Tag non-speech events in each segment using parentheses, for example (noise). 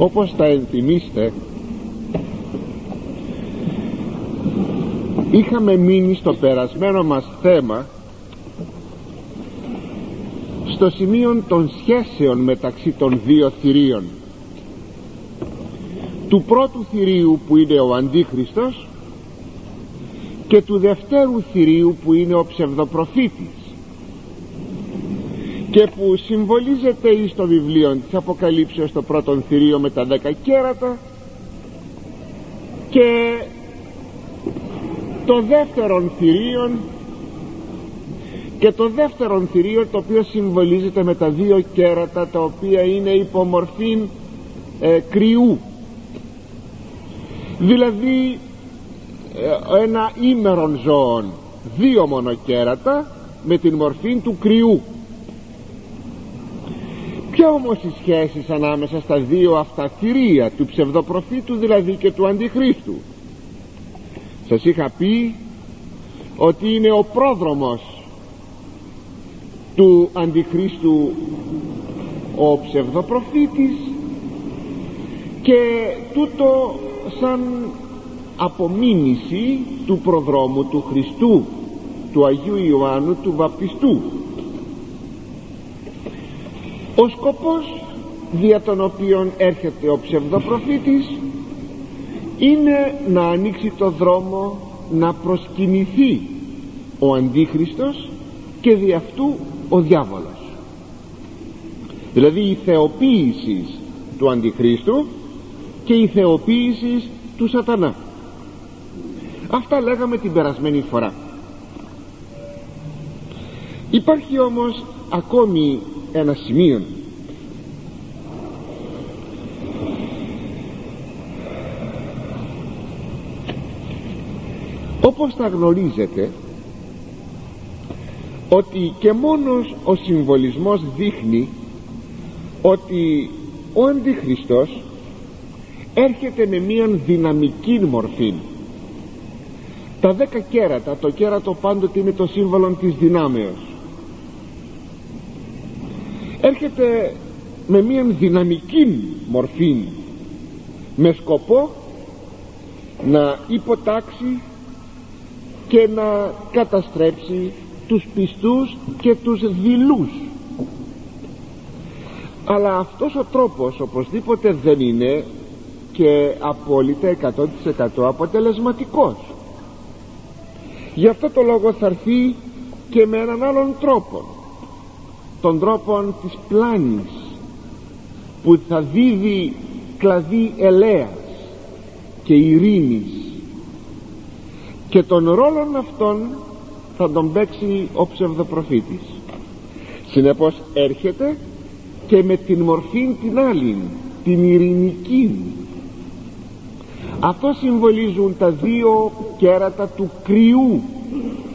όπως τα ενθυμίστε είχαμε μείνει στο περασμένο μας θέμα στο σημείο των σχέσεων μεταξύ των δύο θηρίων. Του πρώτου θηρίου που είναι ο Αντίχριστος και του δευτέρου θηρίου που είναι ο ψευδοπροφήτης και που συμβολίζεται εις το βιβλίο της Αποκαλύψεως το πρώτο θηρίο με τα δέκα κέρατα και το δεύτερον θηρίον και το δεύτερον θηρίο το οποίο συμβολίζεται με τα δύο κέρατα τα οποία είναι υπομορφή ε, κρυού. Δηλαδή ε, ένα ήμερον ζώων δύο μόνο κέρατα με την μορφή του κρυού ποια όμως οι σχέσεις ανάμεσα στα δύο αυτά θηρία του ψευδοπροφήτου δηλαδή και του αντιχρίστου. Σας είχα πει ότι είναι ο πρόδρομος του αντιχρίστου ο ψευδοπροφήτης και τούτο σαν απομίμηση του προδρόμου του Χριστού του Αγίου Ιωάννου του Βαπτιστού ο σκοπός δια τον οποίον έρχεται ο ψευδοπροφήτης είναι να ανοίξει το δρόμο να προσκυνηθεί ο Αντίχριστος και δι' αυτού ο διάβολος. Δηλαδή η θεοποίηση του Αντιχρίστου και η θεοποίηση του σατανά. Αυτά λέγαμε την περασμένη φορά. Υπάρχει όμως ακόμη ένα σημείο όπως τα γνωρίζετε ότι και μόνος ο συμβολισμός δείχνει ότι ο Αντιχριστός έρχεται με μια δυναμική μορφή τα δέκα κέρατα το κέρατο πάντοτε είναι το σύμβολο της δυνάμεως έρχεται με μια δυναμική μορφή με σκοπό να υποτάξει και να καταστρέψει τους πιστούς και τους δειλούς. Αλλά αυτός ο τρόπος οπωσδήποτε δεν είναι και απόλυτα 100% αποτελεσματικός. Γι' αυτό το λόγο θα έρθει και με έναν άλλον τρόπο τον τρόπο της πλάνης που θα δίδει κλαδί ελέας και ειρήνης. Και τον ρόλο αυτόν θα τον παίξει ο ψευδοπροφήτης. Συνεπώς έρχεται και με την μορφή την άλλη την ειρηνική αυτό συμβολίζουν τα δύο κέρατα του κρυού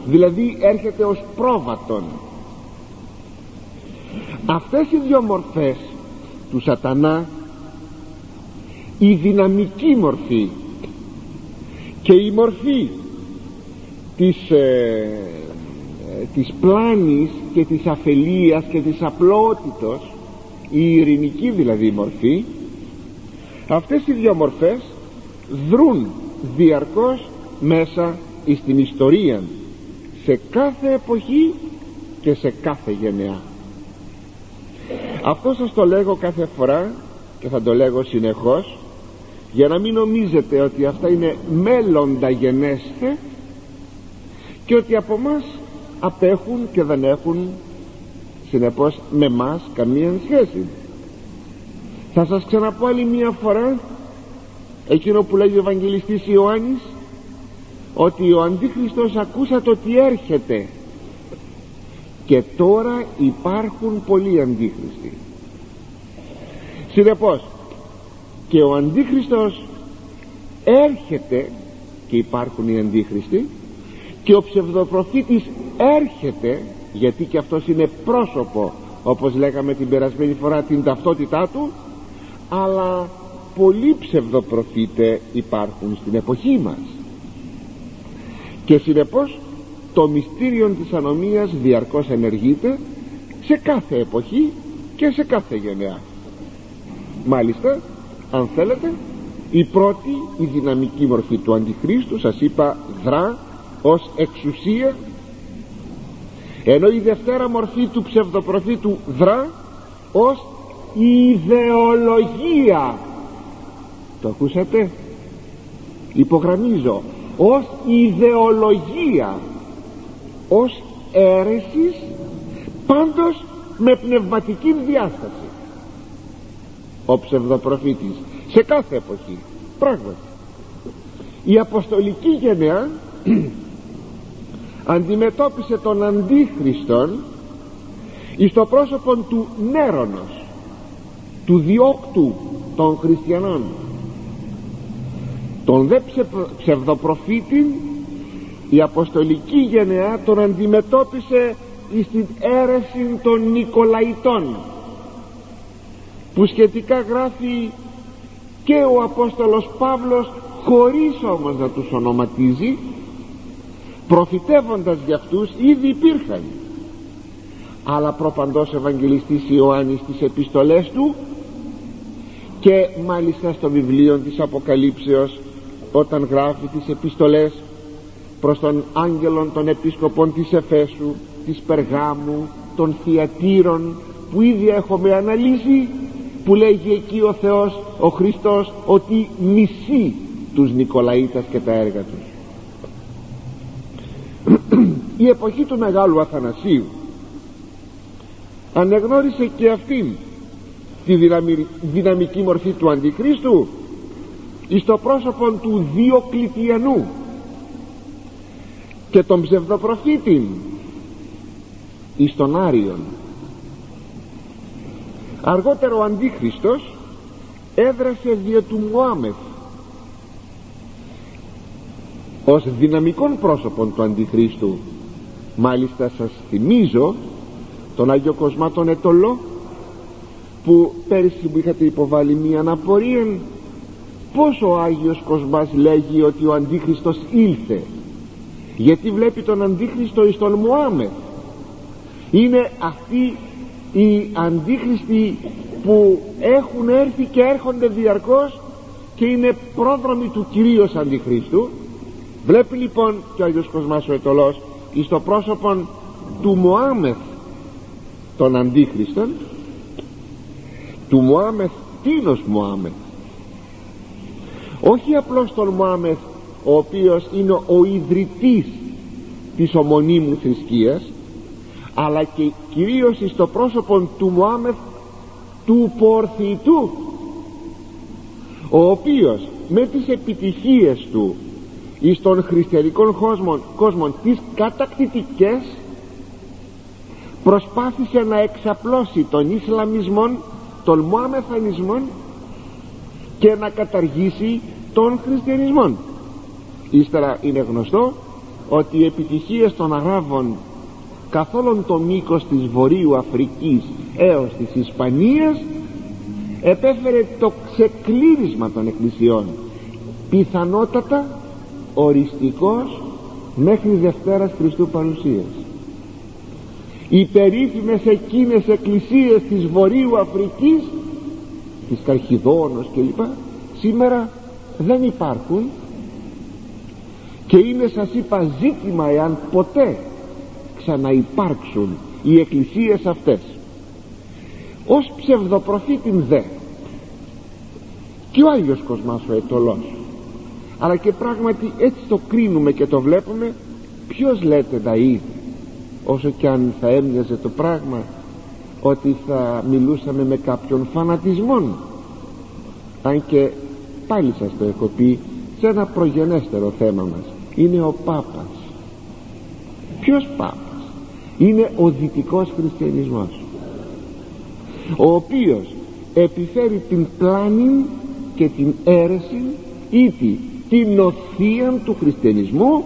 δηλαδή έρχεται ως πρόβατον αυτές οι δύο μορφές του σατανά η δυναμική μορφή και η μορφή της, ε, της πλάνης και της αφελίας και της απλότητος η ειρηνική δηλαδή μορφή αυτές οι δύο μορφές δρούν διαρκώς μέσα στην ιστορία σε κάθε εποχή και σε κάθε γενεά αυτό σας το λέγω κάθε φορά και θα το λέγω συνεχώς για να μην νομίζετε ότι αυτά είναι μέλλοντα γενέσθε και ότι από μας απέχουν και δεν έχουν συνεπώς με μας καμία σχέση. Θα σας ξαναπώ άλλη μία φορά εκείνο που λέγει ο Ευαγγελιστής Ιωάννης ότι ο Αντίχριστος ακούσατε ότι έρχεται και τώρα υπάρχουν πολλοί Αντίχριστοι. Συνεπώς και ο Αντίχριστος έρχεται και υπάρχουν οι Αντίχριστοι και ο ψευδοπροφήτης έρχεται γιατί και αυτός είναι πρόσωπο όπως λέγαμε την περασμένη φορά την ταυτότητά του αλλά πολλοί ψευδοπροφήτε υπάρχουν στην εποχή μας. Και συνεπώς το μυστήριο της ανομίας διαρκώς ενεργείται σε κάθε εποχή και σε κάθε γενεά. Μάλιστα αν θέλετε η πρώτη η δυναμική μορφή του αντιχρίστου σας είπα δρά ως εξουσία ενώ η δευτέρα μορφή του ψευδοπροφήτου δρά ως ιδεολογία. Το ακούσατε; Υπογραμμίζω ως ιδεολογία ως αίρεσης πάντως με πνευματική διάσταση. Ο ψευδοπροφήτης σε κάθε εποχή πράγματι. Η αποστολική γενεά (clears throat) αντιμετώπισε τον αντίχριστον εις το πρόσωπο του Νέρονος του διώκτου των χριστιανών. Τον δε ψευδοπροφήτη η αποστολική γενεά τον αντιμετώπισε εις την αίρεση των Νικολαϊτών που σχετικά γράφει και ο Απόστολος Παύλος χωρίς όμως να τους ονοματίζει προφητεύοντας για αυτούς ήδη υπήρχαν. Αλλά προπαντός Ευαγγελιστής Ιωάννης τις επιστολές του και μάλιστα στο βιβλίο της Αποκαλύψεως όταν γράφει τις επιστολές προς τον άγγελον των επίσκοπων της Εφέσου της Περγάμου των Θιατήρων που ήδη έχουμε αναλύσει που λέγει εκεί ο Θεός ο Χριστός ότι μισεί τους Νικολαίτας και τα έργα τους. Η εποχή του Μεγάλου Αθανασίου ανεγνώρισε και αυτήν τη δυναμική μορφή του Αντιχρίστου εις το πρόσωπο του Διοκλητιανού και τον ψευδοπροφήτη εις τον Άριον. Αργότερο ο Αντίχριστος έδρασε δια του Μωάμεθ ως δυναμικών πρόσωπων του Αντιχρίστου. Μάλιστα σας θυμίζω τον Άγιο Κοσμά τον Ετωλό που πέρσι που είχατε υποβάλει μία αναπορία πως ο Άγιος Κοσμάς λέγει ότι ο Αντίχριστος ήλθε γιατί βλέπει τον Αντίχριστο εις τον Μωάμεθ είναι αυτοί οι Αντίχριστοι που έχουν έρθει και έρχονται διαρκώς και είναι πρόδρομοι του Κυρίως Αντιχρίστου. Βλέπει λοιπόν και ο Άγιος Κοσμάς ο Ετωλός εις το πρόσωπο του Μωάμεθ των Αντίχριστων. Του Μωάμεθ τίνος Μωάμεθ όχι απλώς τον Μωάμεθ ο οποίος είναι ο ιδρυτής της ομονίμου θρησκείας αλλά και κυρίως στο πρόσωπο του Μωάμεθ του Πορθητού ο οποίος με τις επιτυχίες του εις των χριστιανικών κόσμων, κόσμων τις κατακτητικές προσπάθησε να εξαπλώσει τον Ισλαμισμό τον Μωαμεθανισμό και να καταργήσει τον χριστιανισμό ύστερα είναι γνωστό ότι οι επιτυχίες των Αράβων καθ' όλον το μήκος της Βορείου Αφρικής έως της Ισπανίας επέφερε το ξεκλήρισμα των εκκλησιών. Πιθανότατα οριστικός μέχρι Δευτέρας Χριστού παρουσίας. Οι περίφημες εκείνες εκκλησίες της Βορείου Αφρικής της Καρχιδόνος κλπ σήμερα δεν υπάρχουν και είναι σας είπα ζήτημα εάν ποτέ ξαναυπάρξουν οι εκκλησίες αυτές. Ως ψευδοπροφήτην δε και ο Άγιος Κοσμάς ο Ετωλός. Αλλά και πράγματι έτσι το κρίνουμε και το βλέπουμε ποιος λέτε να είδε όσο και αν θα έμοιαζε το πράγμα ότι θα μιλούσαμε με κάποιον φανατισμό αν και πάλι σας το έχω πει σε ένα προγενέστερο θέμα μας είναι ο Πάπας. Ποιος Πάπας; Είναι ο δυτικός χριστιανισμός. Ο οποίος επιφέρει την πλάνη και την αίρεση ή την οθεία του χριστιανισμού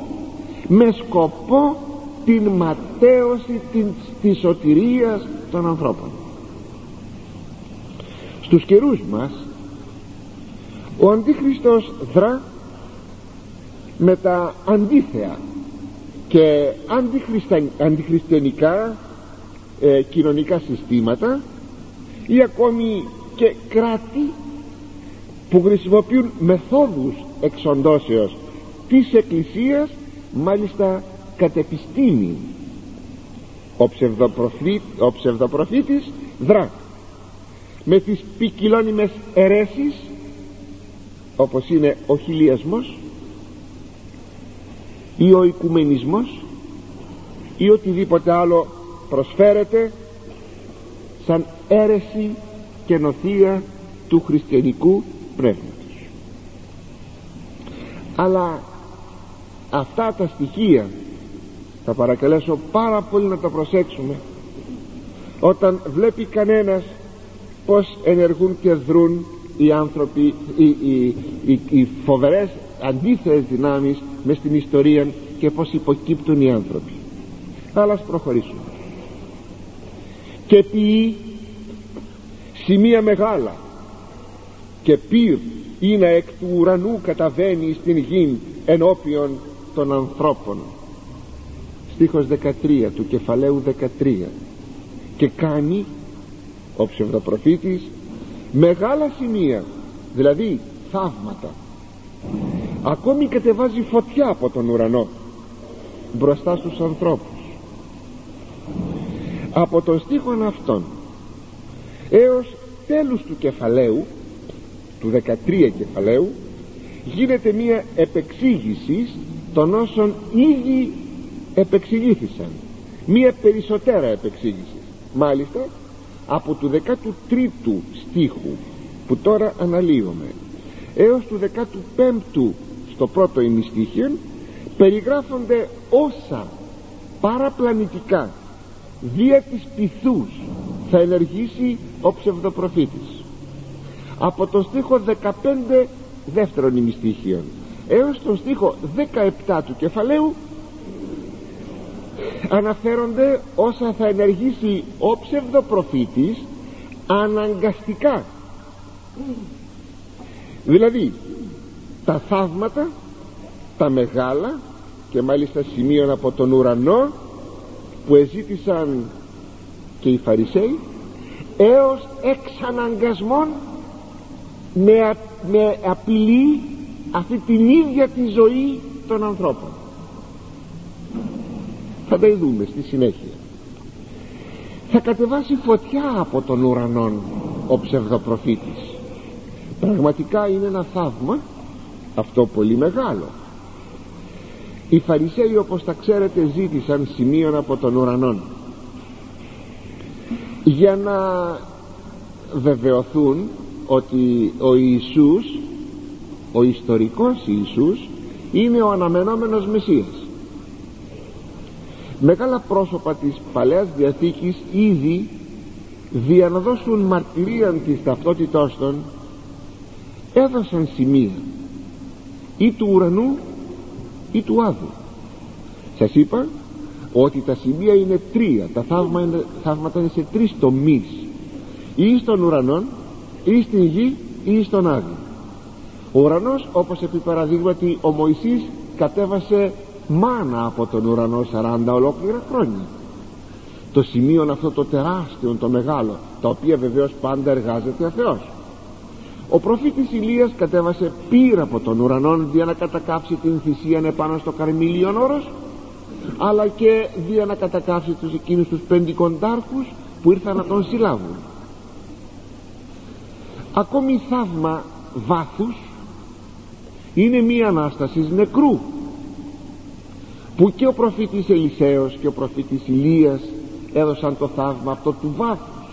με σκοπό την ματέωση της σωτηρίας των ανθρώπων. Στους καιρούς μας ο Αντίχριστος δρά με τα αντίθεα. Και αντιχριστιανικά ε, κοινωνικά συστήματα ή ακόμη και κράτη που χρησιμοποιούν μεθόδους εξοντώσεως της Εκκλησίας μάλιστα κατ' επιστήμη. Ο, ψευδοπροφή, ο ψευδοπροφήτης δρά με τις ποικιλώνυμες αιρέσεις όπως είναι ο χιλιασμός ή ο οικουμενισμός ή οτιδήποτε άλλο προσφέρεται σαν αίρεση και νοθεία του χριστιανικού πνεύματος. Αλλά αυτά τα στοιχεία θα παρακαλέσω πάρα πολύ να τα προσέξουμε. Όταν βλέπει κανένας πως ενεργούν και δρούν οι άνθρωποι οι, οι, οι, οι φοβερές αντίθετες δυνάμεις μες στην ιστορία και πως υποκύπτουν οι άνθρωποι. Αλλά ας προχωρήσουμε. Και ποιοι; Σημεία μεγάλα. Και πυρ είναι εκ του ουρανού καταβαίνει στην γη ενώπιον των ανθρώπων. Στίχος 13 του κεφαλαίου 13 και κάνει ο ψευδοπροφήτης μεγάλα σημεία δηλαδή θαύματα ακόμη κατεβάζει φωτιά από τον ουρανό μπροστά στους ανθρώπους. Από τον στίχον αυτόν έως τέλους του κεφαλαίου του 13 κεφαλαίου γίνεται μία επεξήγηση των όσων ήδη επεξηγήθησαν. Μία περισσότερα επεξήγηση. Μάλιστα από του 13ου στίχου που τώρα αναλύουμε έως του 15ου στο πρώτο ημιστήχιο περιγράφονται όσα παραπλανητικά δια της πυθούς θα ενεργήσει ο ψευδοπροφήτης. Από τον στίχο 15 δεύτερον ημιστήχιον έως τον στίχο 17 του κεφαλαίου αναφέρονται όσα θα ενεργήσει ο ψευδοπροφήτης αναγκαστικά. Δηλαδή τα θαύματα τα μεγάλα και μάλιστα σημείων από τον ουρανό που εζήτησαν και οι Φαρισαίοι έως εξαναγκασμόν με, με απειλή αυτή την ίδια τη ζωή των ανθρώπων. Θα τα δούμε στη συνέχεια. Θα κατεβάσει φωτιά από τον ουρανό ο ψευδοπροφήτης. Πραγματικά είναι ένα θαύμα αυτό πολύ μεγάλο. Οι Φαρισαίοι όπως τα ξέρετε ζήτησαν σημείων από τον ουρανό για να βεβαιωθούν ότι ο Ιησούς ο ιστορικός Ιησούς είναι ο αναμενόμενος Μεσσίας. Μεγάλα πρόσωπα της Παλαιάς Διαθήκης ήδη δια να δώσουν μαρτυρία της ταυτότητός των έδωσαν σημεία ή του ουρανού ή του άδου. Σας είπα ότι τα σημεία είναι τρία. Τα θαύματα είναι σε τρεις τομείς. Ή στον ουρανό ή στην γη ή στον άδειο ο ουρανός όπως επί παραδείγματι ο Μωυσής κατέβασε μάνα από τον ουρανό 40 ολόκληρα χρόνια. Το σημείο αυτό το τεράστιο το μεγάλο τα οποία βεβαίως πάντα εργάζεται ο Θεός ο προφήτης Ηλίας κατέβασε πύρα από τον ουρανό για να κατακάψει την θυσία επάνω στο καρμίλιον όρος αλλά και για να κατακάψει τους εκείνους τους πεντικοντάρχους που ήρθαν να τον συλλάβουν. Ακόμη θαύμα βάθους είναι μία Ανάστασης νεκρού που και ο προφήτης Ελισέος και ο προφήτης Ηλίας έδωσαν το θαύμα αυτό του βάθους.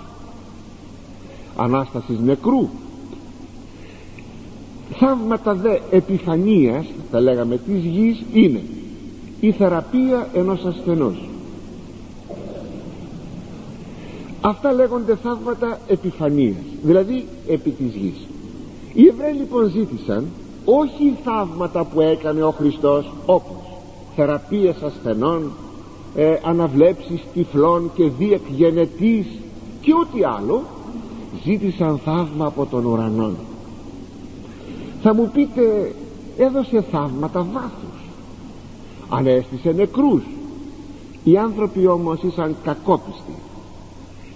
Ανάστασης νεκρού θαύματα δε επιφανίας θα λέγαμε της γης είναι η θεραπεία ενός ασθενός αυτά λέγονται θαύματα επιφανίας δηλαδή επί της γης. Οι Εβραίοι λοιπόν ζήτησαν όχι θαύματα που έκανε ο Χριστός όπως θεραπείες ασθενών ε, αναβλέψεις τυφλών και διεκγενετής και ό,τι άλλο ζήτησαν θαύμα από τον ουρανό θα μου πείτε έδωσε θαύματα βάθους ανέστησε νεκρούς. Οι άνθρωποι όμως ήσαν κακόπιστοι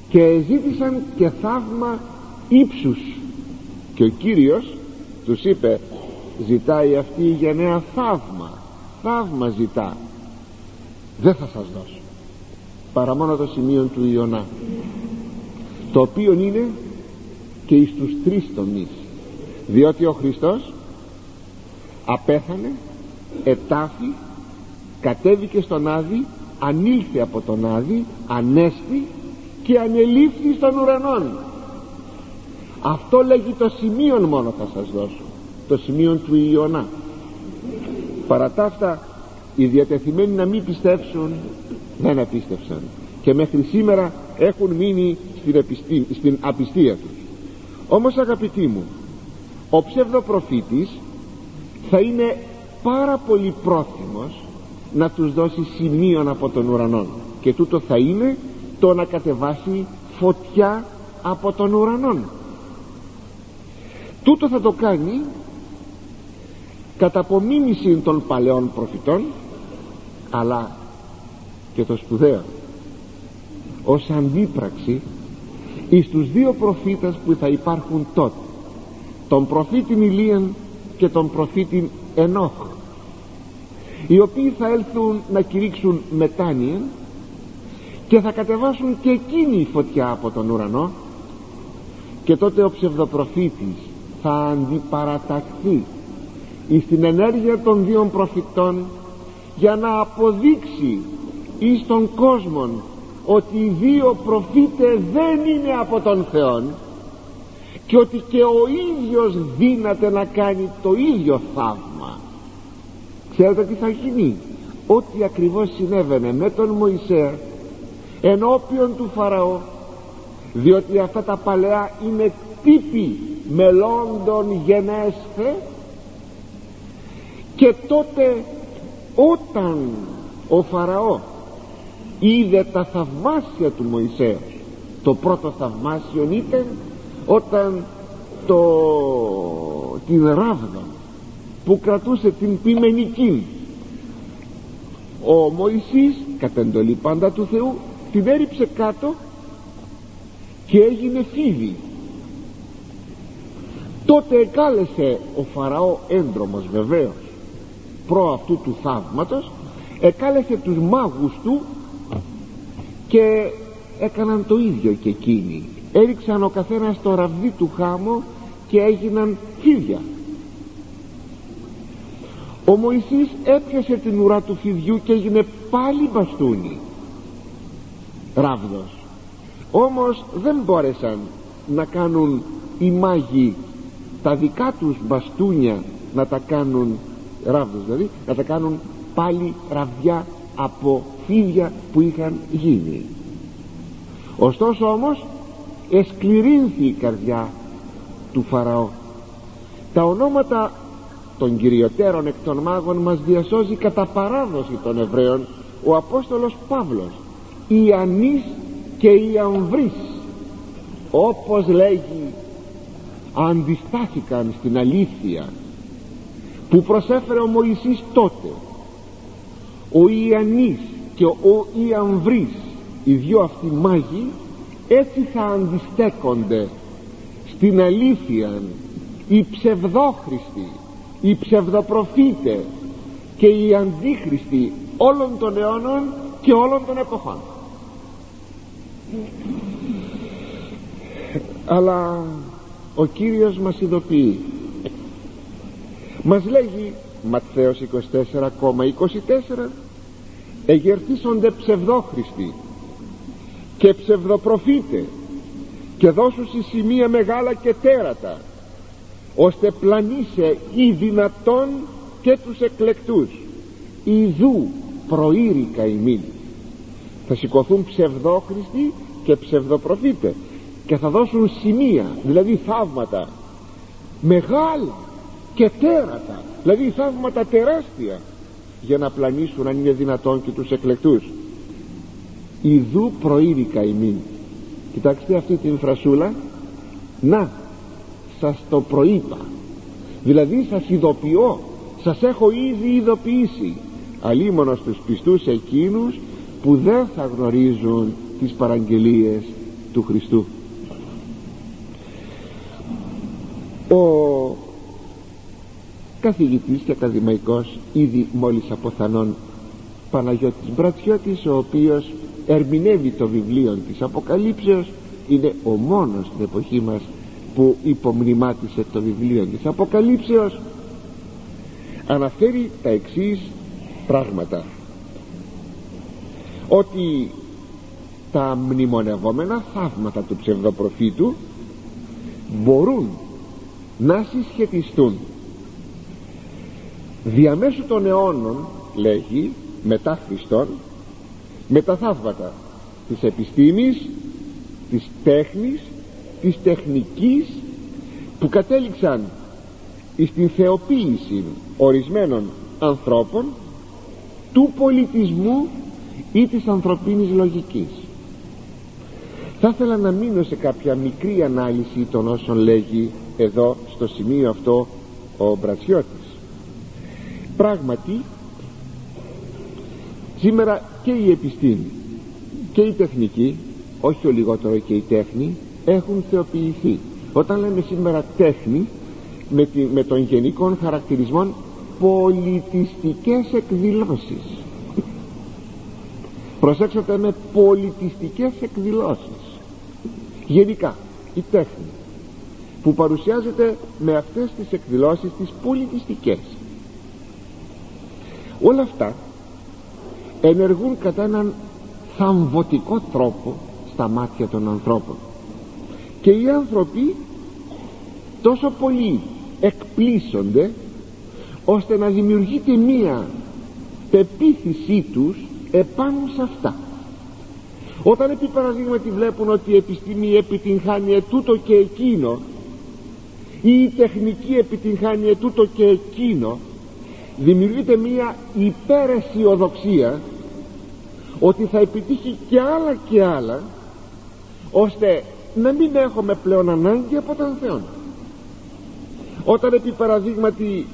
και ζήτησαν και θαύμα ύψους. Και ο Κύριος τους είπε ζητάει αυτή η γενναία θαύμα. Θαύμα ζητά. Δεν θα σας δώσω παρά μόνο το σημείο του Ιωνά το οποίο είναι και εις τους τρεις τομείς διότι ο Χριστός απέθανε ετάφη κατέβηκε στον Άδη ανήλθε από τον Άδη ανέστη και ανελήφθη στον ουρανόν. Αυτό λέγει το σημείο μόνο θα σας δώσω το σημείο του Ιωνά. Παρά τα αυτά οι διατεθειμένοι να μην πιστέψουν δεν απίστευσαν. Και μέχρι σήμερα έχουν μείνει στην, στην απιστία τους. Όμως αγαπητοί μου ο ψευδοπροφήτης θα είναι πάρα πολύ πρόθυμος να τους δώσει σημείων από τον ουρανό και τούτο θα είναι το να κατεβάσει φωτιά από τον ουρανό τούτο θα το κάνει κατά απομίμηση των παλαιών προφητών αλλά και το σπουδαίο ως αντίπραξη εις τους δύο προφήτες που θα υπάρχουν τότε τον προφήτην Ηλίαν και τον προφήτην Ενόχ οι οποίοι θα έλθουν να κηρύξουν μετάνοια και θα κατεβάσουν και εκείνη η φωτιά από τον ουρανό και τότε ο ψευδοπροφήτης θα αντιπαραταχθεί εις την ενέργεια των δύο προφητών για να αποδείξει εις τον κόσμο ότι οι δύο προφήτες δεν είναι από τον Θεό και ότι και ο ίδιος δύναται να κάνει το ίδιο θαύμα. Ξέρετε τι θα γίνει; Ό,τι ακριβώς συνέβαινε με τον Μωυσέα ενώπιον του Φαραώ διότι αυτά τα παλαιά είναι τύποι μελώντων γενέσθε και τότε όταν ο Φαραώ είδε τα θαυμάσια του Μωυσέα το πρώτο θαυμάσιο ήταν όταν το, την ράβδο που κρατούσε την ποιμενική ο Μωυσής κατ' εντολή πάντα του Θεού την έριψε κάτω και έγινε φίδι. Τότε εκάλεσε ο Φαραώ έντρομος βεβαίως προ αυτού του θαύματος εκάλεσε τους μάγους του και έκαναν το ίδιο και εκείνοι έριξαν ο καθένας το ραβδί του χάμο και έγιναν φίδια ο Μωυσής έπιασε την ουρά του φιδιού και έγινε πάλι μπαστούνι. Ράβδος. Όμως δεν μπόρεσαν να κάνουν οι μάγοι τα δικά τους μπαστούνια να τα κάνουν ράβδος δηλαδή να τα κάνουν πάλι ραβδιά από φίδια που είχαν γίνει. Ωστόσο όμως εσκληρύνθη η καρδιά του Φαραώ. Τα ονόματα των κυριωτέρων εκ των μάγων μας διασώζει κατά παράδοση των Εβραίων ο Απόστολος Παύλος Ιαννής και Ιαμβρής. Όπως λέγει αντιστάθηκαν στην αλήθεια που προσέφερε ο Μωυσής τότε. Ο Ιαννής και ο Ιαμβρής οι δυο αυτοί μάγοι έτσι θα αντιστέκονται στην αλήθεια οι ψευδόχριστοι οι ψευδοπροφήτες και οι αντίχριστοι όλων των αιώνων και όλων των εποχών. Αλλά ο Κύριος μας ειδοποιεί. Μας λέγει Ματθαίος 24,24 εγερθίσονται ψευδόχριστοι και ψευδοπροφήτε και δώσουν στη σημεία μεγάλα και τέρατα ώστε πλανήσε ή δυνατόν και τους εκλεκτούς. Ιδού προήρικα ημίν θα σηκωθούν ψευδόχριστοι και ψευδοπροφήτε και θα δώσουν σημεία δηλαδή θαύματα μεγάλα και τέρατα δηλαδή θαύματα τεράστια για να πλανήσουν αν είναι δυνατόν και τους εκλεκτούς ιδού προήρικα ημίν κοιτάξτε αυτή την φρασούλα. Να σας το προείπα. Δηλαδή σας ειδοποιώ. Σας έχω ήδη ειδοποιήσει. Αλίμονος στους πιστούς εκείνους που δεν θα γνωρίζουν τις παραγγελίες του Χριστού. Ο καθηγητής και ακαδημαϊκός ήδη μόλις αποθανών Παναγιώτης Μπρατσιώτης ο οποίος ερμηνεύει το βιβλίο της Αποκαλύψεως είναι ο μόνος στην εποχή μας που υπομνημάτισε το βιβλίο της Αποκαλύψεως. Αναφέρει τα εξής πράγματα. Ότι τα μνημονευόμενα θαύματα του ψευδοπροφήτου μπορούν να συσχετιστούν. Διαμέσου των αιώνων λέγει μετά Χριστόν με τα θαύματα της επιστήμης της τέχνης της τεχνικής που κατέληξαν στην θεοποίηση ορισμένων ανθρώπων του πολιτισμού ή της ανθρωπίνης λογικής. Θα ήθελα να μείνω σε κάποια μικρή ανάλυση των όσων λέγει εδώ στο σημείο αυτό ο Μπρατσιώτης. Πράγματι σήμερα και η επιστήμη και η τεχνική όχι ο λιγότερο και η τέχνη έχουν θεοποιηθεί. Όταν λέμε σήμερα τέχνη με, τη, με τον γενικό χαρακτηρισμό πολιτιστικές εκδηλώσεις. Προσέξτε με πολιτιστικές εκδηλώσεις. Γενικά η τέχνη που παρουσιάζεται με αυτές τις εκδηλώσεις τις πολιτιστικές. Όλα αυτά ενεργούν κατά έναν θαμβωτικό τρόπο στα μάτια των ανθρώπων. Και οι άνθρωποι τόσο πολύ εκπλήσονται ώστε να δημιουργείται μία πεποίθησή τους επάνω σε αυτά. Όταν επί παραδείγματι βλέπουν ότι η επιστήμη επιτυγχάνει ετούτο και εκείνο ή η τεχνική επιτυγχάνει ετούτο και εκείνο δημιουργείται μία υπεραισιοδοξία ότι θα επιτύχει και άλλα και άλλα ώστε να μην έχουμε πλέον ανάγκη από τον Θεό. Όταν επί παραδείγματι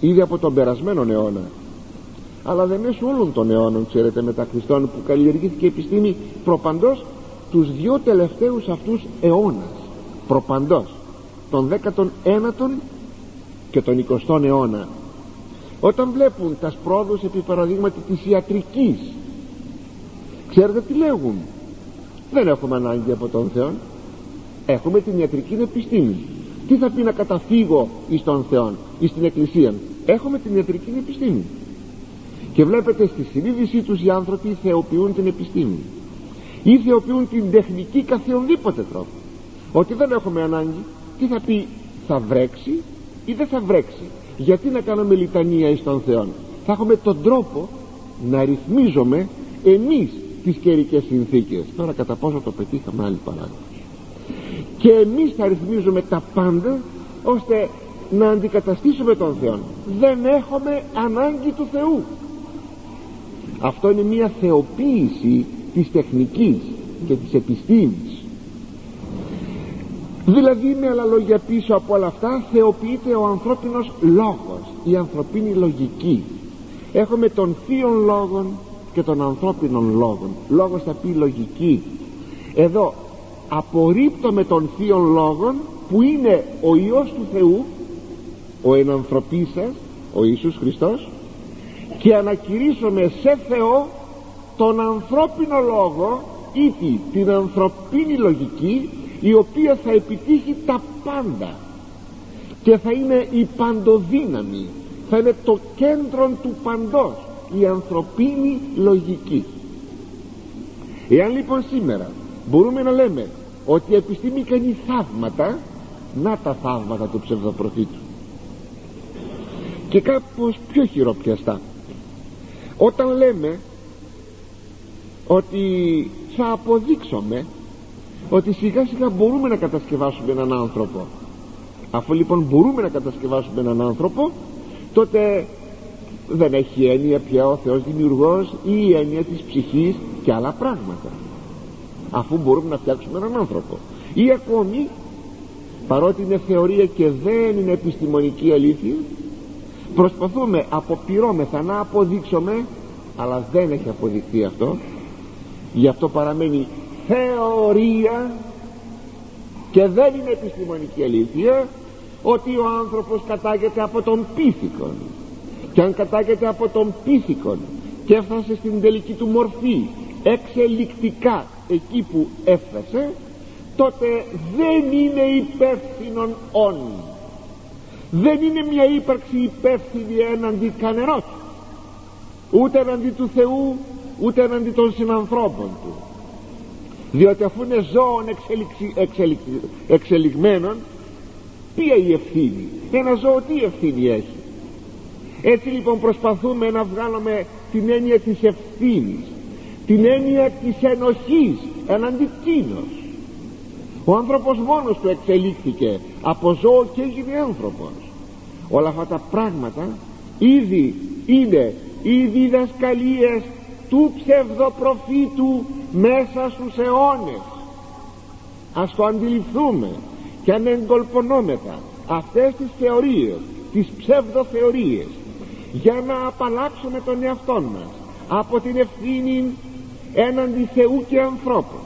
ήδη από τον περασμένο αιώνα αλλά δεν έσου όλων των αιώνων ξέρετε μετά Χριστόν που καλλιεργήθηκε η επιστήμη προπαντός τους δυο τελευταίους αυτούς αιώνας. Προπαντός. Τον 19ο και τον 20ο αιώνα. Όταν βλέπουν τα σπρόδους επί παραδείγματι της ιατρικής ξέρετε τι λέγουν; Δεν έχουμε ανάγκη από τον Θεό. Έχουμε την ιατρική επιστήμη. Τι θα πει να καταφύγω εις τον Θεό εις την Εκκλησία; Έχουμε την ιατρική επιστήμη. Και βλέπετε στη συνείδησή τους οι άνθρωποι θεοποιούν την επιστήμη. Ή θεοποιούν την τεχνική καθεονδήποτε τρόπο. Ότι δεν έχουμε ανάγκη. Τι θα πει; Θα βρέξει ή δεν θα βρέξει. Γιατί να κάνουμε λιτανία εις τον Θεό θα έχουμε τον τρόπο να ρυθμίζουμε εμείς τις καιρικές συνθήκες. Τώρα κατά πόσο το πετύχαμε άλλη παράδοση. Και εμείς θα ρυθμίζουμε τα πάντα ώστε να αντικαταστήσουμε τον Θεό δεν έχουμε ανάγκη του Θεού. Αυτό είναι μια θεοποίηση της τεχνικής και της επιστήμης δηλαδή με άλλα λόγια πίσω από όλα αυτά θεοποιείται ο ανθρώπινος λόγος η ανθρωπίνη λογική. Έχουμε τον θείον λόγων και των ανθρώπινων λόγων. Λόγος θα πει λογική. Εδώ απορρίπτουμε των θείων λόγων που είναι ο Υιός του Θεού ο ενανθρωπής σας ο Ιησούς Χριστός και ανακηρύσσουμε σε Θεό τον ανθρώπινο λόγο ή την ανθρωπίνη λογική η οποία θα επιτύχει τα πάντα και θα είναι η παντοδύναμη θα είναι το κέντρο του παντός η ανθρωπίνη λογική. Εάν λοιπόν σήμερα μπορούμε να λέμε ότι η επιστήμη κάνει θαύματα να τα θαύματα του ψευδοπροφήτου. Και κάπως πιο χειροπιαστά. Όταν λέμε ότι θα αποδείξουμε ότι σιγά σιγά μπορούμε να κατασκευάσουμε έναν άνθρωπο. Αφού λοιπόν μπορούμε να κατασκευάσουμε έναν άνθρωπο τότε δεν έχει έννοια πια ο Θεός δημιουργός ή η έννοια της ψυχής και άλλα πράγματα. Αφού μπορούμε να φτιάξουμε έναν άνθρωπο. Ή ακόμη παρότι είναι θεωρία και δεν είναι επιστημονική αλήθεια προσπαθούμε αποπειρώμεθα να αποδείξουμε αλλά δεν έχει αποδειχθεί αυτό. Γι' αυτό παραμένει θεωρία και δεν είναι επιστημονική αλήθεια ότι ο άνθρωπος κατάγεται από τον πίθηκον. Και αν κατάγεται από τον πίθηκον και έφτασε στην τελική του μορφή εξελικτικά εκεί που έφτασε τότε δεν είναι υπεύθυνον όν. Δεν είναι μια ύπαρξη υπεύθυνη έναντι κανενός ούτε έναντι του Θεού ούτε έναντι των συνανθρώπων του διότι αφού είναι ζώων εξελιγμένων ποια η ευθύνη; Ένα ζώο τι ευθύνη έχει; Έτσι λοιπόν προσπαθούμε να βγάλουμε την έννοια της ευθύνης την έννοια της ενοχής εναντί κοινός ο άνθρωπος μόνος του εξελίχθηκε από ζώο και έγινε άνθρωπος. Όλα αυτά τα πράγματα ήδη είναι οι διδασκαλίες του ψευδοπροφήτου μέσα στους αιώνες. Ας το αντιληφθούμε και αν εγκολπωνόμεθα αυτές τις θεωρίες τις ψευδοθεωρίες για να απαλλάξουμε τον εαυτό μας από την ευθύνη έναντι Θεού και ανθρώπων.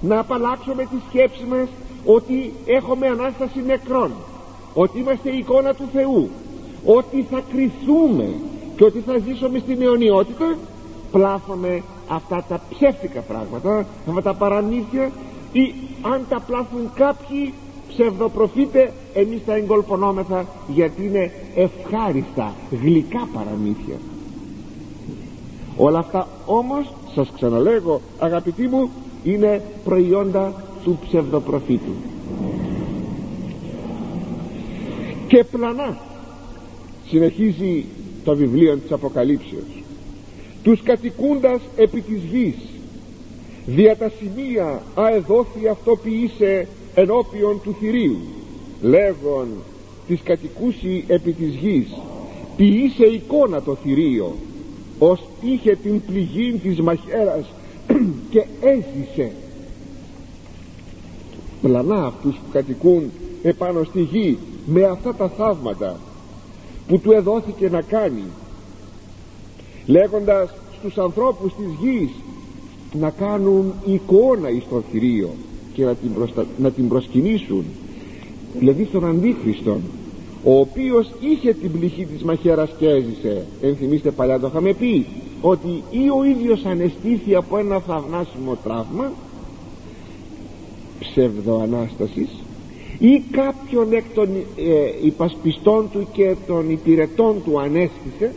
Να απαλλάξουμε τη σκέψη μας ότι έχουμε Ανάσταση νεκρών ότι είμαστε εικόνα του Θεού ότι θα κρυθούμε και ότι θα ζήσουμε στην αιωνιότητα πλάθουμε αυτά τα ψεύτικα πράγματα αυτά τα παραμύθια ή αν τα πλάθουν κάποιοι ψευδοπροφήτε εμείς τα εγκολπωνόμεθα γιατί είναι ευχάριστα γλυκά παραμύθια. Όλα αυτά όμως σας ξαναλέγω αγαπητοί μου είναι προϊόντα του ψευδοπροφήτου. Και πλανά συνεχίζει το βιβλίο της Αποκαλύψεως τους κατοικούντας επί της γης. Δια τα σημεία αεδόθη αυτό ποιήσε ενώπιον του θηρίου λέγον της κατοικούσι επί της γης. Ποιήσε εικόνα το θηρίο ως είχε την πληγή της μαχαίρας (clears throat) και έζησε πλανά αυτούς που κατοικούν επάνω στη γη με αυτά τα θαύματα που του εδόθηκε να κάνει λέγοντας στους ανθρώπους της γης να κάνουν εικόνα εις το θηρίο και να την, προστα... να την προσκυνήσουν. Δηλαδή στον Αντίχριστον ο οποίος είχε την πληγή της μαχαίρας και έζησε. Ενθυμίστε παλιά το είχαμε πει ότι ή ο ίδιος ανεστήθη από ένα θαυνάσιμο τραύμα ψευδοανάστασης ή κάποιον εκ των ε, υπασπιστών του και των υπηρετών του ανέστησε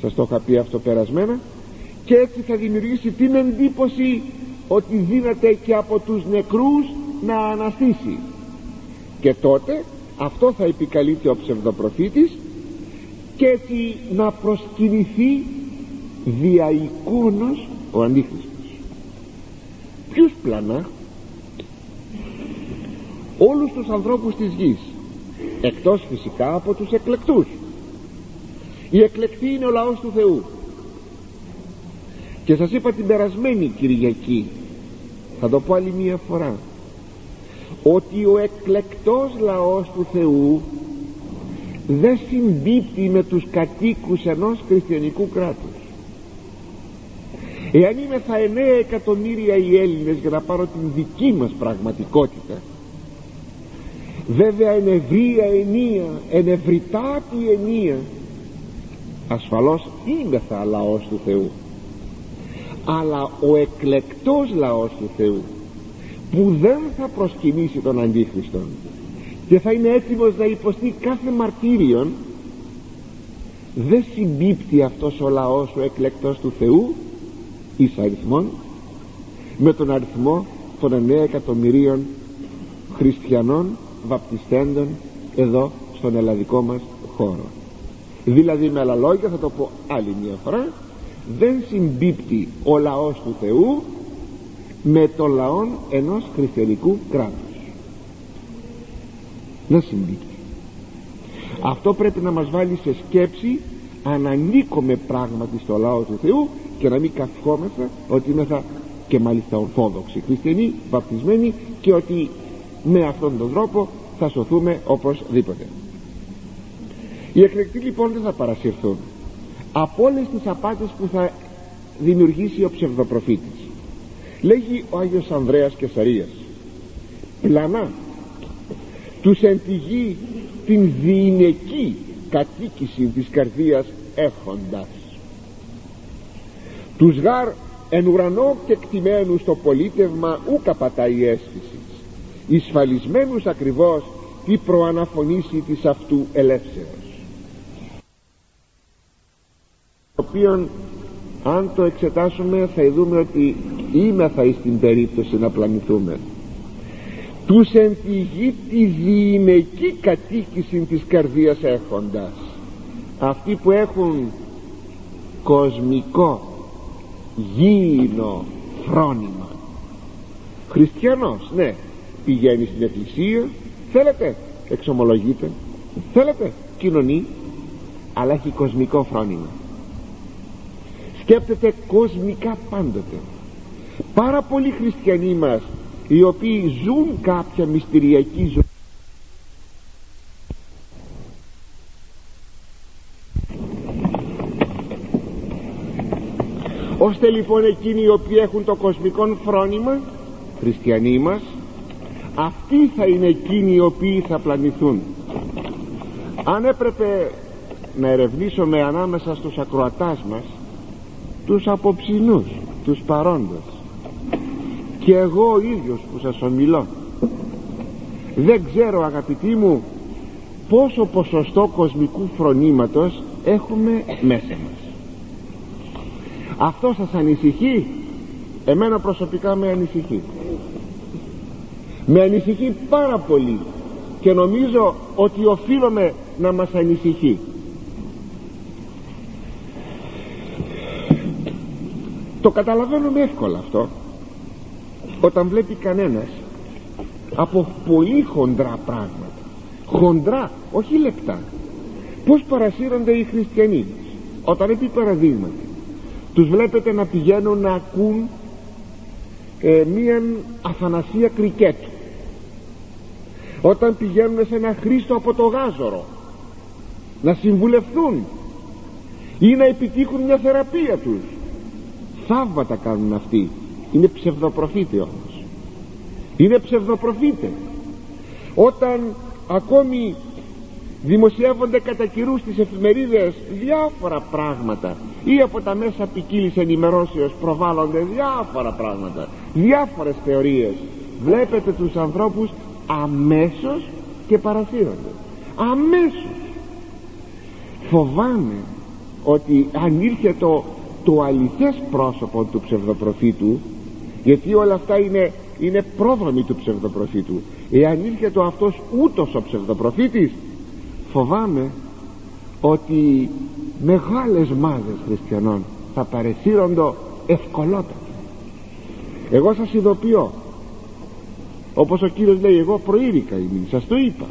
σας το είχα πει αυτό περασμένα. Και έτσι θα δημιουργήσει την εντύπωση ότι δίνεται και από τους νεκρούς να αναστήσει. Και τότε αυτό θα επικαλείται ο ψευδοπροφήτης και έτσι να προσκυνηθεί δια εικόνος ο Αντίχριστος. Ποιους πλανά όλους τους ανθρώπους της γης εκτός φυσικά από τους εκλεκτούς η εκλεκτή είναι ο λαός του Θεού. Και σας είπα την περασμένη Κυριακή θα το πω άλλη μία φορά ότι ο εκλεκτός λαός του Θεού δεν συμπίπτει με τους κατοίκους ενός χριστιανικού κράτους. Εάν είμαι θα 9 εκατομμύρια οι Έλληνες για να πάρω την δική μας πραγματικότητα βέβαια εν ευρία ενία εν ευρυτάτη ενία ασφαλώς είμαι θα λαός του Θεού. Αλλά ο εκλεκτός λαός του Θεού που δεν θα προσκυνήσει τον Αντίχριστον και θα είναι έτοιμος να υποστεί κάθε μαρτύριον δεν συμπίπτει αυτός ο λαός ο εκλεκτός του Θεού εις αριθμών με τον αριθμό των 9 εκατομμυρίων χριστιανών βαπτιστέντων εδώ στον ελλαδικό μας χώρο δηλαδή με άλλα λόγια θα το πω άλλη μια φορά δεν συμπίπτει ο λαός του Θεού με το λαό ενός χριστιανικού κράτους. Δεν συμπίπτει. Αυτό πρέπει να μας βάλει σε σκέψη αν ανήκουμε πράγματι στο λαό του Θεού και να μην καθόμεθα ότι είμαστε και μάλιστα ορθόδοξοι χριστιανοί βαπτισμένοι και ότι με αυτόν τον τρόπο θα σωθούμε οπωσδήποτε οι εκλεκτοί λοιπόν δεν θα παρασυρθούν από όλες τις απάτες που θα δημιουργήσει ο ψευδοπροφήτης λέγει ο Άγιος Ανδρέας Κεσαρίας πλανά τους εν τη γη την διηνεκή κατοίκηση της καρδίας έχοντας. Τους γάρ εν ουρανό και κτημένους στο πολίτευμα ου καπατάει αίσθηση εισφαλισμένους ακριβώς η προαναφωνήση της αυτού ελεύσεως το οποίο αν το εξετάσουμε θα δούμε ότι είμεθα εις την περίπτωση να πλανηθούμε. Τους εν τη γη τη διηνεκή κατοίκηση της καρδίας έχοντας. Αυτοί που έχουν κοσμικό γήινο φρόνημα. Χριστιανός ναι πηγαίνει στην εκκλησία θέλετε εξομολογείτε θέλετε κοινωνεί αλλά έχει κοσμικό φρόνημα σκέπτεται κοσμικά πάντοτε. Πάρα πολλοί χριστιανοί μας οι οποίοι ζουν κάποια μυστηριακή ζωή. Ώστε λοιπόν εκείνοι οι οποίοι έχουν το κοσμικό φρόνημα χριστιανοί μας αυτοί θα είναι εκείνοι οι οποίοι θα πλανηθούν. Αν έπρεπε να ερευνήσουμε ανάμεσα στους ακροατάς μας τους αποψινούς τους παρόντες. Και εγώ ο ίδιος που σας ομιλώ. Δεν ξέρω αγαπητοί μου πόσο ποσοστό κοσμικού φρονήματος έχουμε μέσα μας. Αυτό σας ανησυχεί; Εμένα προσωπικά με ανησυχεί. Με ανησυχεί πάρα πολύ και νομίζω ότι οφείλουμε να μας ανησυχεί το καταλαβαίνουμε εύκολα αυτό. Όταν βλέπει κανένας από πολύ χοντρά πράγματα. Χοντρά όχι λεπτά. Πως παρασύρονται οι χριστιανοί όταν επί παραδείγματι τους βλέπετε να πηγαίνουν να ακούν ε, μίαν αθανασία κρικέτου. Όταν πηγαίνουν σε ένα Χρήστο από το γάζορο να συμβουλευθούν ή να επιτύχουν μια θεραπεία τους θαύματα κάνουν αυτοί. Είναι ψευδοπροφήτε όμως. Είναι ψευδοπροφήτε όταν ακόμη δημοσιεύονται κατά καιρού στις εφημερίδες διάφορα πράγματα ή από τα μέσα ποικίλης ενημερώσεως προβάλλονται διάφορα πράγματα διάφορες θεωρίες βλέπετε τους ανθρώπους αμέσως και παρασύρονται αμέσως. Φοβάμαι ότι αν ήρθε το, το αληθές πρόσωπο του ψευδοπροφήτου γιατί όλα αυτά είναι, είναι πρόδρομοι του ψευδοπροφήτου. Εάν ήρθε το αυτός ούτως ο ψευδοπροφήτης φοβάμαι ότι μεγάλες μάζες χριστιανών θα παρεσύρονται ευκολότατα. Εγώ σας ειδοποιώ όπως ο Κύριος λέει εγώ προείρικα ημί σας το είπα.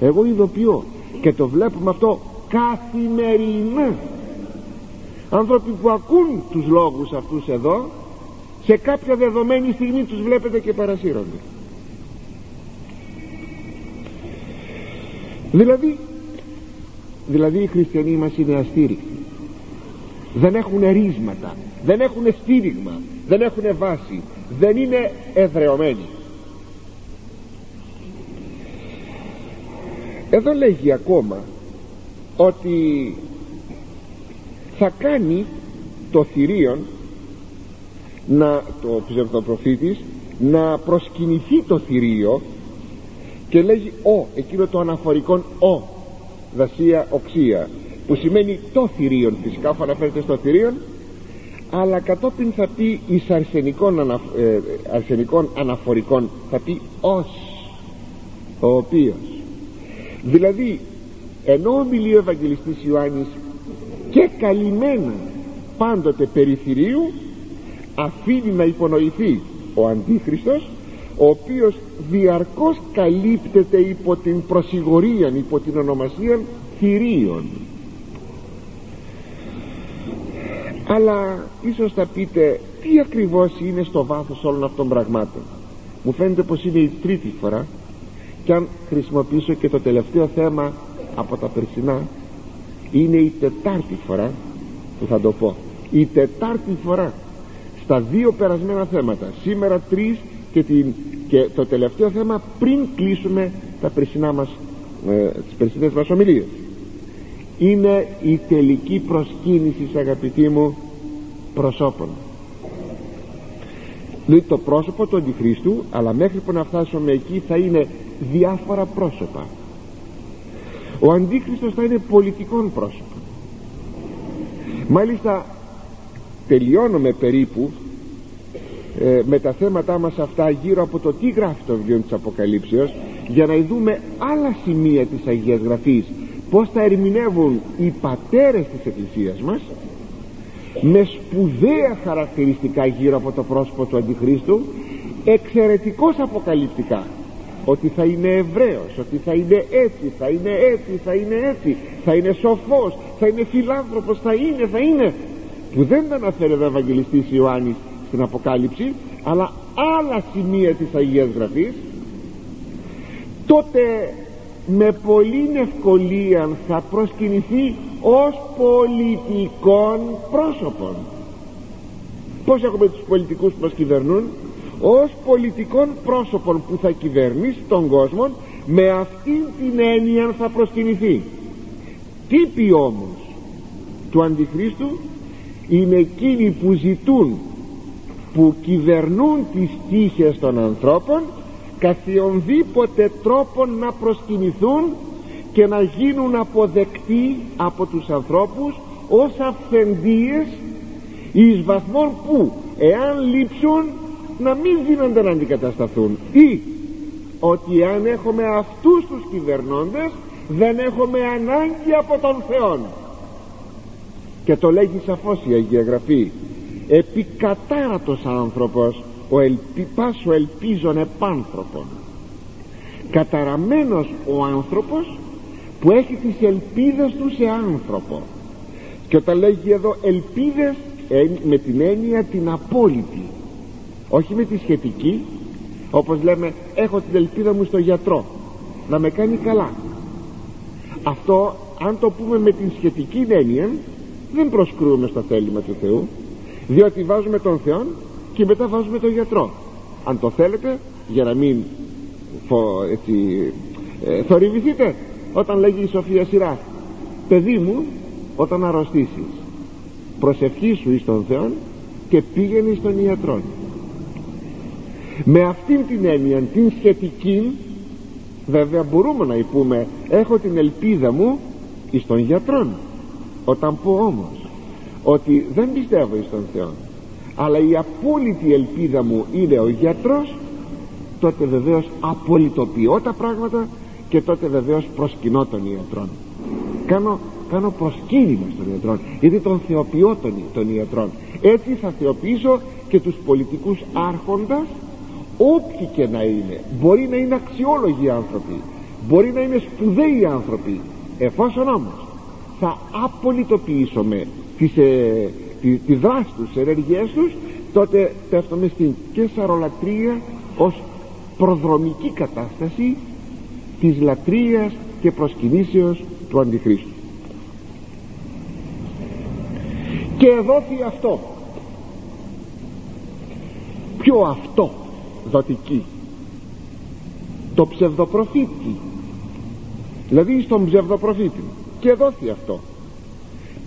Εγώ ειδοποιώ και το βλέπουμε αυτό καθημερινά άνθρωποι που ακούν τους λόγους αυτούς εδώ σε κάποια δεδομένη στιγμή τους βλέπετε και παρασύρονται. Δηλαδή δηλαδή οι χριστιανοί μας είναι αστήρικτοι. Δεν έχουν ρίσματα δεν έχουν στήριγμα δεν έχουν βάση δεν είναι εδρεωμένοι. Εδώ λέγει ακόμα ότι θα κάνει το θηρίον να, το ψευδοπροφήτης να προσκυνηθεί το θηρίο και λέγει ο εκείνο το αναφορικό ο δασία οξία που σημαίνει το θηρίον. Φυσικά αφού αναφέρεται στο θηρίον αλλά κατόπιν θα πει εις αρσενικών, ανα, ε, αρσενικών αναφορικών θα πει ως ο οποίος δηλαδή ενώ ομιλεί ο Ευαγγελιστής Ιωάννης και καλυμμένα πάντοτε περιθυρίου αφήνει να υπονοηθεί ο Αντίχριστος ο οποίος διαρκώς καλύπτεται υπό την προσιγορία υπό την ονομασία θηρίων. Αλλά ίσως θα πείτε τι ακριβώς είναι στο βάθος όλων αυτών των πραγμάτων; Μου φαίνεται πως είναι η τρίτη φορά και αν χρησιμοποιήσω και το τελευταίο θέμα από τα περσινά είναι η τετάρτη φορά που θα το πω. Η τετάρτη φορά στα δύο περασμένα θέματα σήμερα τρεις και, την, και το τελευταίο θέμα πριν κλείσουμε τα περσινά μας ε, τις περσινές μας ομιλίες. Είναι η τελική προσκύνηση αγαπητοί μου προσώπων. Λέει το πρόσωπο του Αντιχρίστου αλλά μέχρι που να φτάσουμε εκεί θα είναι διάφορα πρόσωπα ο Αντίχριστος θα είναι πολιτικών πρόσωπο μάλιστα τελειώνουμε περίπου ε, με τα θέματά μας αυτά γύρω από το τι γράφει το βιβλίο της Αποκαλύψεως για να δούμε άλλα σημεία της Αγίας Γραφής. Πως θα ερμηνεύουν οι πατέρες της Εκκλησίας μας με σπουδαία χαρακτηριστικά γύρω από το πρόσωπο του Αντιχρίστου εξαιρετικώς αποκαλυπτικά ότι θα είναι Εβραίος ότι θα είναι έτσι, θα είναι έτσι, θα είναι έτσι θα είναι σοφός, θα είναι φιλάνθρωπος θα είναι, θα είναι. Που δεν τα αναφέρει ο Ευαγγελιστής Ιωάννης στην Αποκάλυψη αλλά άλλα σημεία της Αγίας Γραφής. Τότε με πολύ ευκολία θα προσκυνηθεί ως πολιτικών πρόσωπων. Πως έχουμε τους πολιτικούς που μας κυβερνούν; Ως πολιτικών πρόσωπων που θα κυβερνήσει τον κόσμο με αυτήν την έννοια θα προσκυνηθεί. Τύποι όμως του Αντιχρίστου είναι εκείνοι που ζητούν που κυβερνούν τις τύχες των ανθρώπων καθιονδήποτε τρόπον να προσκυνηθούν και να γίνουν αποδεκτοί από τους ανθρώπους ως αυθεντίες εις βαθμόν που εάν λείψουν να μην δίνονται να αντικατασταθούν. Ή ότι αν έχουμε αυτούς τους κυβερνώντες δεν έχουμε ανάγκη από τον Θεό και το λέγει σαφώς η Αγία Γραφή επικατάρατος άνθρωπος ο ελπι, πάσο ελπίζων επάνθρωπον καταραμένος ο άνθρωπος που έχει τις ελπίδες του σε άνθρωπο και όταν λέγει εδώ ελπίδες με την έννοια την απόλυτη όχι με τη σχετική. Όπως λέμε έχω την ελπίδα μου στο γιατρό. Να με κάνει καλά. Αυτό αν το πούμε με την σχετική έννοια δεν προσκρούμε στο θέλημα του Θεού διότι βάζουμε τον Θεό και μετά βάζουμε τον γιατρό. Αν το θέλετε για να μην φο, έτσι, ε, θορυβηθείτε όταν λέγει η Σοφία Σειρά παιδί μου όταν αρρωστήσεις προσευχή σου εις τον Θεό και πήγαινε στον ιατρό με αυτήν την έννοια την σχετική βέβαια μπορούμε να πούμε έχω την ελπίδα μου εις τον γιατρό όταν πω όμως ότι δεν πιστεύω εις τον Θεό αλλά η απόλυτη ελπίδα μου είναι ο γιατρός τότε βεβαίως απολυτοποιώ τα πράγματα και τότε βεβαίως προσκυνώ τον ιατρό κάνω, κάνω προσκύνημα στον ιατρό γιατί τον θεοποιώ τον, τον ιατρό έτσι θα θεοποιήσω και τους πολιτικούς άρχοντας όποιοι και να είναι μπορεί να είναι αξιόλογοι άνθρωποι μπορεί να είναι σπουδαίοι άνθρωποι εφόσον όμως θα απολυτοποιήσουμε τις, ε, τη, τη δράση τους, τις ενεργειές τους τότε πέφτουμε στην κεσαρολατρία ως προδρομική κατάσταση της λατρείας και προσκυνήσεως του Αντιχρίστου. Και δόθη αυτό. Ποιο αυτό; Δοτική. Το ψευδοπροφήτη. Δηλαδή στον ψευδοπροφήτη. Και δόθη αυτό.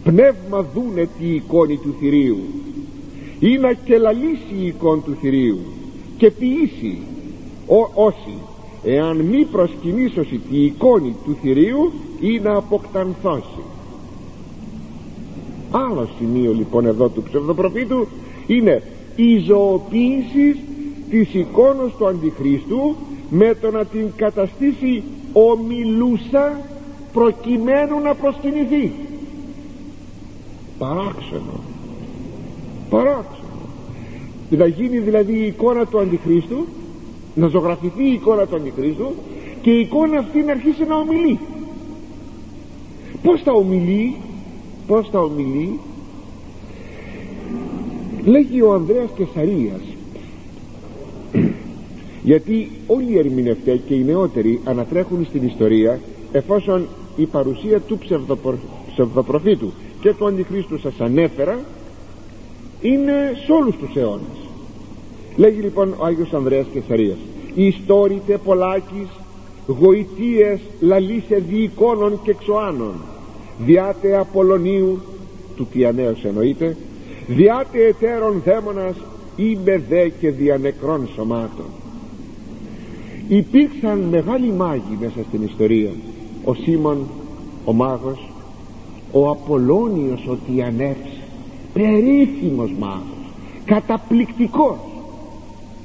Πνεύμα δούνε τη εικόνη του θηρίου. Ή να κελαλήσει η εικόνη του θηρίου. Και ποιήσει ό, όσοι εάν μη προσκυνήσωση τη εικόνη του θηρίου ή να αποκτανθώσει. Άλλο σημείο λοιπόν εδώ του ψευδοπροφήτου είναι η ζωοποίηση της εικόνος του Αντιχρίστου με το να την καταστήσει ομιλούσα προκειμένου να προσκυνηθεί. Παράξενο. Παράξενο. Να γίνει δηλαδή η εικόνα του Αντιχρίστου να ζωγραφηθεί η εικόνα του Αντιχρίστου και η εικόνα αυτή να αρχίσει να ομιλεί. Πως θα ομιλεί πως θα ομιλεί λέγει ο Ανδρέας Κεσαρίας γιατί όλοι οι ερμηνευτές και οι νεότεροι ανατρέχουν στην ιστορία εφόσον η παρουσία του ψευδοπροφήτου και του αντιχρίστου σας ανέφερα είναι σε όλους τους αιώνες. Λέγει λοιπόν ο Άγιος Ανδρέας Κεσαρίας «Ιστόρητε πολλάκις γοητείες λαλίσε διεικόνων και ξωάνων διάτε Απολωνίου του Τιανέως εννοείται διάτε εταίρων δαίμονας είμαι δε και διανεκρών σωμάτων. Υπήρξαν μεγάλοι μάγοι μέσα στην ιστορία. Ο Σίμων ο μάγος ο Απολώνιος ο Τιανεύς περίφημος μάγος. Καταπληκτικός.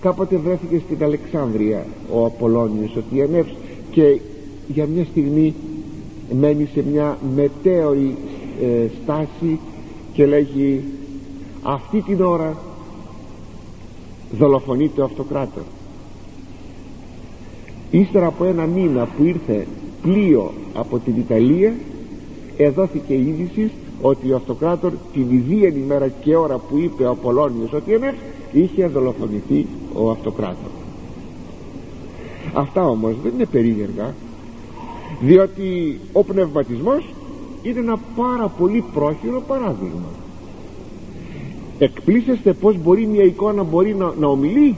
Κάποτε βρέθηκε στην Αλεξάνδρεια ο Απολώνιος ο Τιανεύς και για μια στιγμή μένει σε μια μετέωρη ε, στάση και λέγει αυτή την ώρα δολοφονείται ο αυτοκράτορ. Ύστερα από ένα μήνα που ήρθε πλοίο από την Ιταλία εδόθηκε η είδηση ότι ο αυτοκράτορ την ιδίαν ημέρα και ώρα που είπε ο Απολώνιος ότι είναι είχε δολοφονηθεί ο αυτοκράτορ. Αυτά όμως δεν είναι περίεργα διότι ο πνευματισμός είναι ένα πάρα πολύ πρόχειρο παράδειγμα εκπλήσεστε πως μπορεί μια εικόνα μπορεί να, να ομιλεί.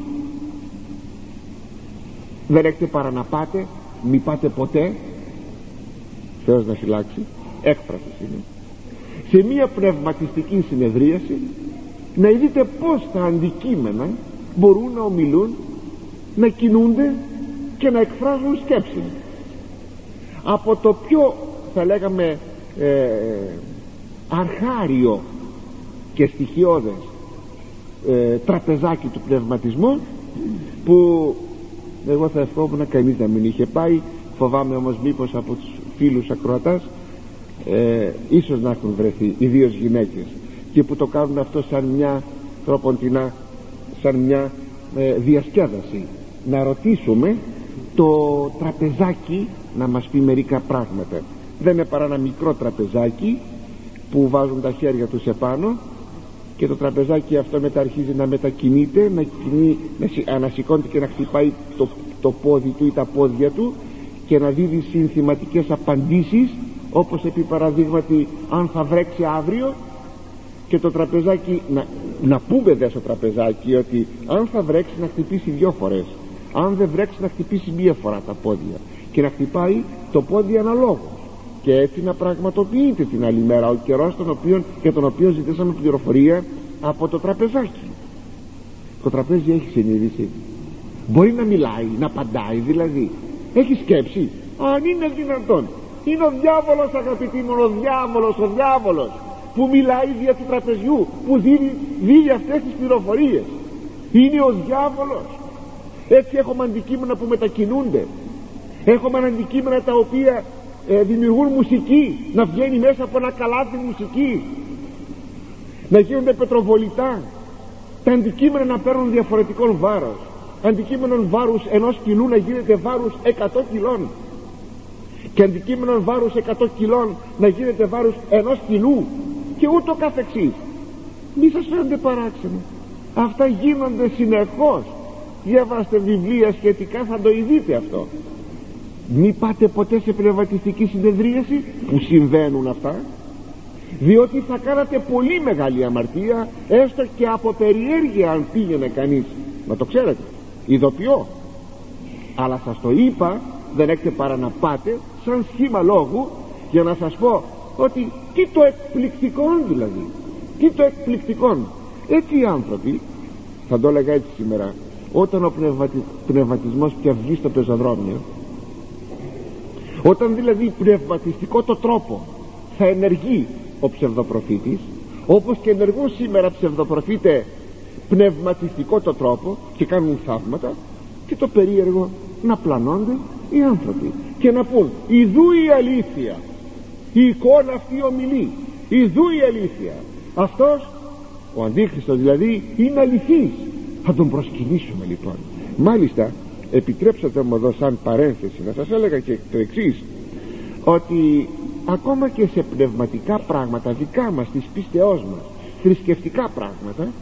Δεν έχετε παρά να πάτε μη πάτε ποτέ. Θεός να φυλάξει έκφρασης είναι. Σε μια πνευματιστική συνεδρίαση να δείτε πως τα αντικείμενα μπορούν να ομιλούν να κινούνται και να εκφράζουν σκέψη. Από το πιο θα λέγαμε ε, αρχάριο και στοιχειώδες ε, τραπεζάκι του πνευματισμού που εγώ θα ευχόμουν κανείς να μην είχε πάει. Φοβάμαι όμως μήπως από τους φίλους ακροατάς ε, ίσως να έχουν βρεθεί ιδίως γυναίκες και που το κάνουν αυτό σαν μια τροποντινά σαν μια ε, διασκέδαση. Να ρωτήσουμε το τραπεζάκι να μας πει μερικά πράγματα. Δεν είναι παρά ένα μικρό τραπεζάκι που βάζουν τα χέρια τους επάνω και το τραπεζάκι αυτό μετά αρχίζει να μετακινείται να, κινεί, να ανασηκώνεται και να χτυπάει το, το πόδι του ή τα πόδια του και να δίδει συνθηματικές απαντήσεις όπως επί παραδείγματι αν θα βρέξει αύριο και το τραπεζάκι να, να πούμε δε στο τραπεζάκι ότι αν θα βρέξει να χτυπήσει δυο φορές αν δεν βρέξει να χτυπήσει μία φορά τα πόδια και να χτυπάει το πόδι αναλόγως και έτσι να πραγματοποιείται την άλλη μέρα ο καιρός τον οποίο, για τον οποίο ζητήσαμε πληροφορία από το τραπεζάκι. Το τραπέζι έχει συνείδηση. Μπορεί να μιλάει, να απαντάει δηλαδή. Έχει σκέψη αν είναι δυνατόν. Είναι ο διάβολος αγαπητοί μου ο διάβολος, ο διάβολος που μιλάει δια του τραπεζιού που δίνει, δίνει αυτές τις πληροφορίες. Είναι ο διάβολος. Έτσι έχουμε αντικείμενα που μετακινούνται. Έχουμε αντικείμενα τα οποία ε, δημιουργούν μουσική να βγαίνει μέσα από ένα καλάθι μουσική. Να γίνονται πετροβολητά τα αντικείμενα να παίρνουν διαφορετικών βάρος. Αντικείμενο βάρους ενός κιλού να γίνεται βάρους 100 κιλών. Και αντικείμενο βάρους 100 κιλών να γίνεται βάρους ενός κιλού. Και ούτω καθεξής. Μη σας φαίνονται παράξενο αυτά γίνονται συνεχώς. Διαβάστε βιβλία σχετικά θα το ειδείτε αυτό μη πάτε ποτέ σε πνευματιστική συνεδρίαση που συμβαίνουν αυτά διότι θα κάνατε πολύ μεγάλη αμαρτία έστω και από περιέργεια αν πήγαινε κανείς. Να το ξέρετε ειδοποιώ. Αλλά σας το είπα δεν έχετε παρά να πάτε σαν σχήμα λόγου για να σας πω ότι τι το εκπληκτικό δηλαδή τι το εκπληκτικό έτσι οι άνθρωποι θα το έλεγα έτσι σήμερα όταν ο πνευματι... πνευματισμός πια βγει στο πεζοδρόμιο όταν δηλαδή πνευματιστικό το τρόπο θα ενεργεί ο ψευδοπροφήτης όπως και ενεργούν σήμερα ψευδοπροφήτε πνευματιστικό το τρόπο και κάνουν θαύματα και το περίεργο να πλανώνται οι άνθρωποι και να πούν ιδού η αλήθεια η εικόνα αυτή ομιλεί ιδού η αλήθεια αυτός ο Αντίχριστος δηλαδή είναι αληθής. Θα τον προσκυνήσουμε λοιπόν. Μάλιστα επιτρέψατε μου εδώ σαν παρένθεση να σας έλεγα και το εξής ότι ακόμα και σε πνευματικά πράγματα δικά μας της πίστεώς μας θρησκευτικά πράγματα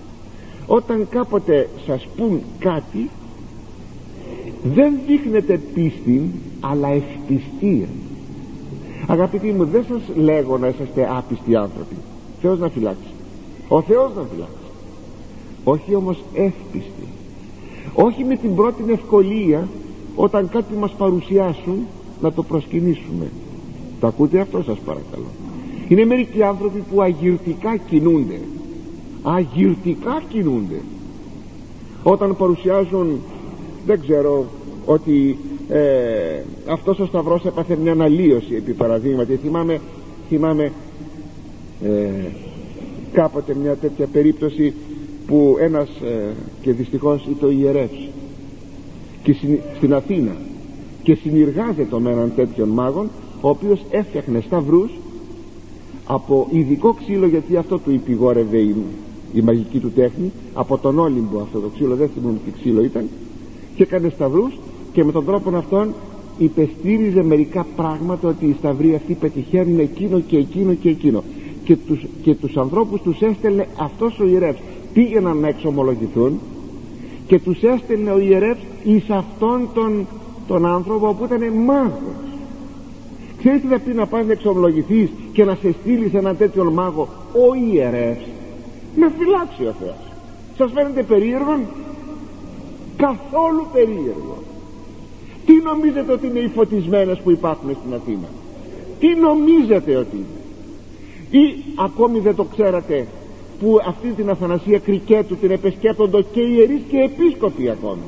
όταν κάποτε σας πούν κάτι δεν δείχνετε πίστη αλλά ευπιστία. Αγαπητοί μου δεν σας λέγω να είσαστε άπιστοι άνθρωποι. Θεός να φυλάξει. Ο Θεός να φυλάξει. Όχι όμως εύπιστοι όχι με την πρώτη ευκολία όταν κάτι μας παρουσιάσουν να το προσκυνήσουμε. Το ακούτε αυτό σας παρακαλώ. Είναι μερικοί άνθρωποι που αγυρτικά κινούνται. Αγυρτικά κινούνται. Όταν παρουσιάζουν δεν ξέρω ότι ε, αυτός ο Σταυρός έπαθε μια αναλύωση επί παραδείγματι. Θυμάμαι, θυμάμαι ε, κάποτε μια τέτοια περίπτωση που ένας ε, και δυστυχώς ήταν ο ιερεύς και στην Αθήνα και συνεργάζεται με έναν τέτοιον μάγον ο οποίος έφτιαχνε σταυρούς από ειδικό ξύλο γιατί αυτό του υπηγόρευε η, η μαγική του τέχνη από τον Όλυμπο αυτό το ξύλο δεν θυμούμαι τι ξύλο ήταν και έκανε σταυρούς και με τον τρόπο αυτόν υπεστήριζε μερικά πράγματα ότι οι σταυροί αυτοί πετυχαίνουν εκείνο και εκείνο και εκείνο. Και τους, και τους ανθρώπους τους έστελνε αυτός ο ιερεύς πήγαιναν να εξομολογηθούν και τους έστελνε ο ιερεύς εις αυτόν τον, τον άνθρωπο που ήταν μάγος. Ξέρεις τι θα πει να πας να εξομολογηθείς και να σε στείλεις σε έναν τέτοιον μάγο ο ιερεύς να φυλάξει ο Θεός. Σας φαίνεται περίεργο καθόλου περίεργο τι νομίζετε ότι είναι οι φωτισμένες που υπάρχουν στην Αθήνα; Τι νομίζετε ότι είναι; Ή ακόμη δεν το ξέρατε που αυτή την Αθανασία Κρικέτου την επεσκέπτοντο και ιερείς και επίσκοποι ακόμη.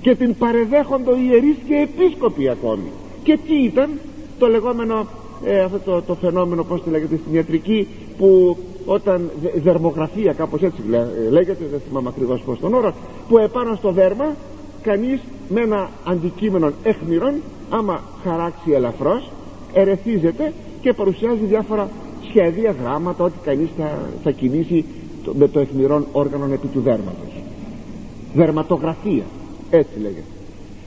Και την παρεδέχοντο ιερείς και επίσκοποι ακόμη. Και τι ήταν; Το λεγόμενο ε, αυτό το, το φαινόμενο πως το λέγεται στην ιατρική που όταν δερμογραφία κάπως έτσι ε, λέγεται δεν θυμάμαι ακριβώς πως τον όρο που επάνω στο δέρμα κανείς με ένα αντικείμενο έχμηρον άμα χαράξει ελαφρώς ερεθίζεται και παρουσιάζει διάφορα σχέδια, γράμματα ότι κανείς θα, θα κινήσει το, με το αιχμηρόν όργανο επί του δέρματος. Δερματογραφία έτσι λέγεται.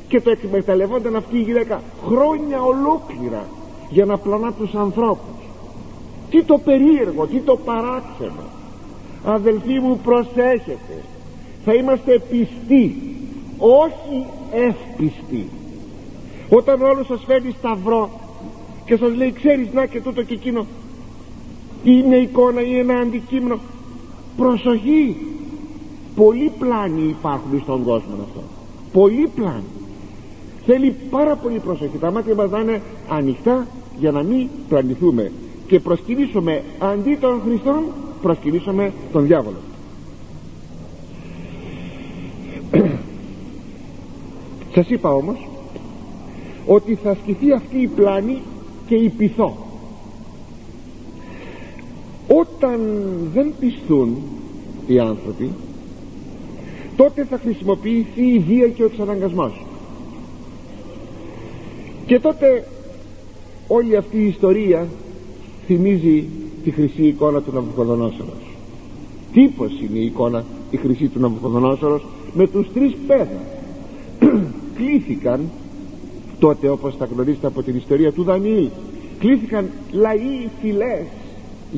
Και το εκμεταλλευόταν αυτή η γυναίκα χρόνια ολόκληρα για να πλανά τους ανθρώπους. Τι το περίεργο, τι το παράξενο. Αδελφοί μου προσέχετε. Θα είμαστε πιστοί όχι εύπιστοι. Όταν ο άλλος σας φέρνει σταυρό και σας λέει ξέρεις να και τούτο και εκείνο ή μια εικόνα ή ένα αντικείμενο. Προσοχή. Πολλοί πλάνοι υπάρχουν στον κόσμο αυτό. Πολλοί πλάνοι. Θέλει πάρα πολύ προσοχή. Τα μάτια μας να είναι ανοιχτά για να μην πλανηθούμε. Και προσκυνήσουμε αντί των Χριστών προσκυνήσουμε τον διάβολο. Σας είπα όμως ότι θα ασκηθεί αυτή η πλάνη και η πυθό όταν δεν πιστούν οι άνθρωποι τότε θα χρησιμοποιηθεί η βία και ο εξαναγκασμός. Και τότε όλη αυτή η ιστορία θυμίζει τη χρυσή εικόνα του Ναβουχοδονόσορος τύπος είναι η εικόνα η χρυσή του Ναβουχοδονόσορος με τους τρεις πέδα. (clears throat) Κλήθηκαν τότε όπως θα γνωρίζετε από την ιστορία του Δανιήλ κλήθηκαν λαοί φυλές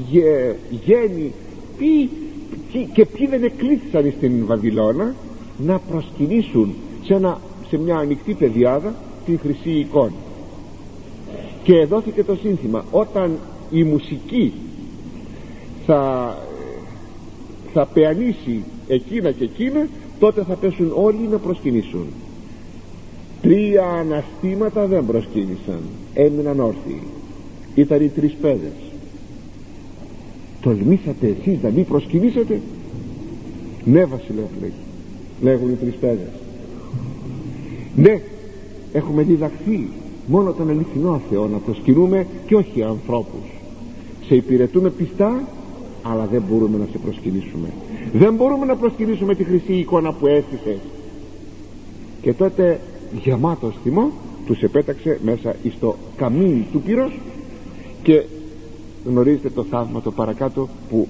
γε, γένοι ποιοι, και ποιοι δεν εκλήθησαν στην Βαβυλώνα να προσκυνήσουν σε, ένα, σε μια ανοιχτή πεδιάδα την χρυσή εικόνα και δόθηκε το σύνθημα όταν η μουσική θα, θα πεανίσει εκείνα και εκείνα τότε θα πέσουν όλοι να προσκυνήσουν. Τρία αναστήματα δεν προσκύνησαν έμειναν όρθιοι. Ήταν οι τρεις πέδες τολμήσατε εσείς να μην προσκυνήσετε; Ναι βασιλεύει λέγουν οι τρεις πέδες ναι έχουμε διδαχθεί μόνο τον αληθινό Θεό να προσκυνούμε και όχι ανθρώπους. Σε υπηρετούμε πιστά αλλά δεν μπορούμε να σε προσκυνήσουμε. Δεν μπορούμε να προσκυνήσουμε τη χρυσή εικόνα που έστησες και τότε γεμάτος θυμό τους επέταξε μέσα στο καμίν του πύρος και γνωρίζετε το θαύμα το παρακάτω που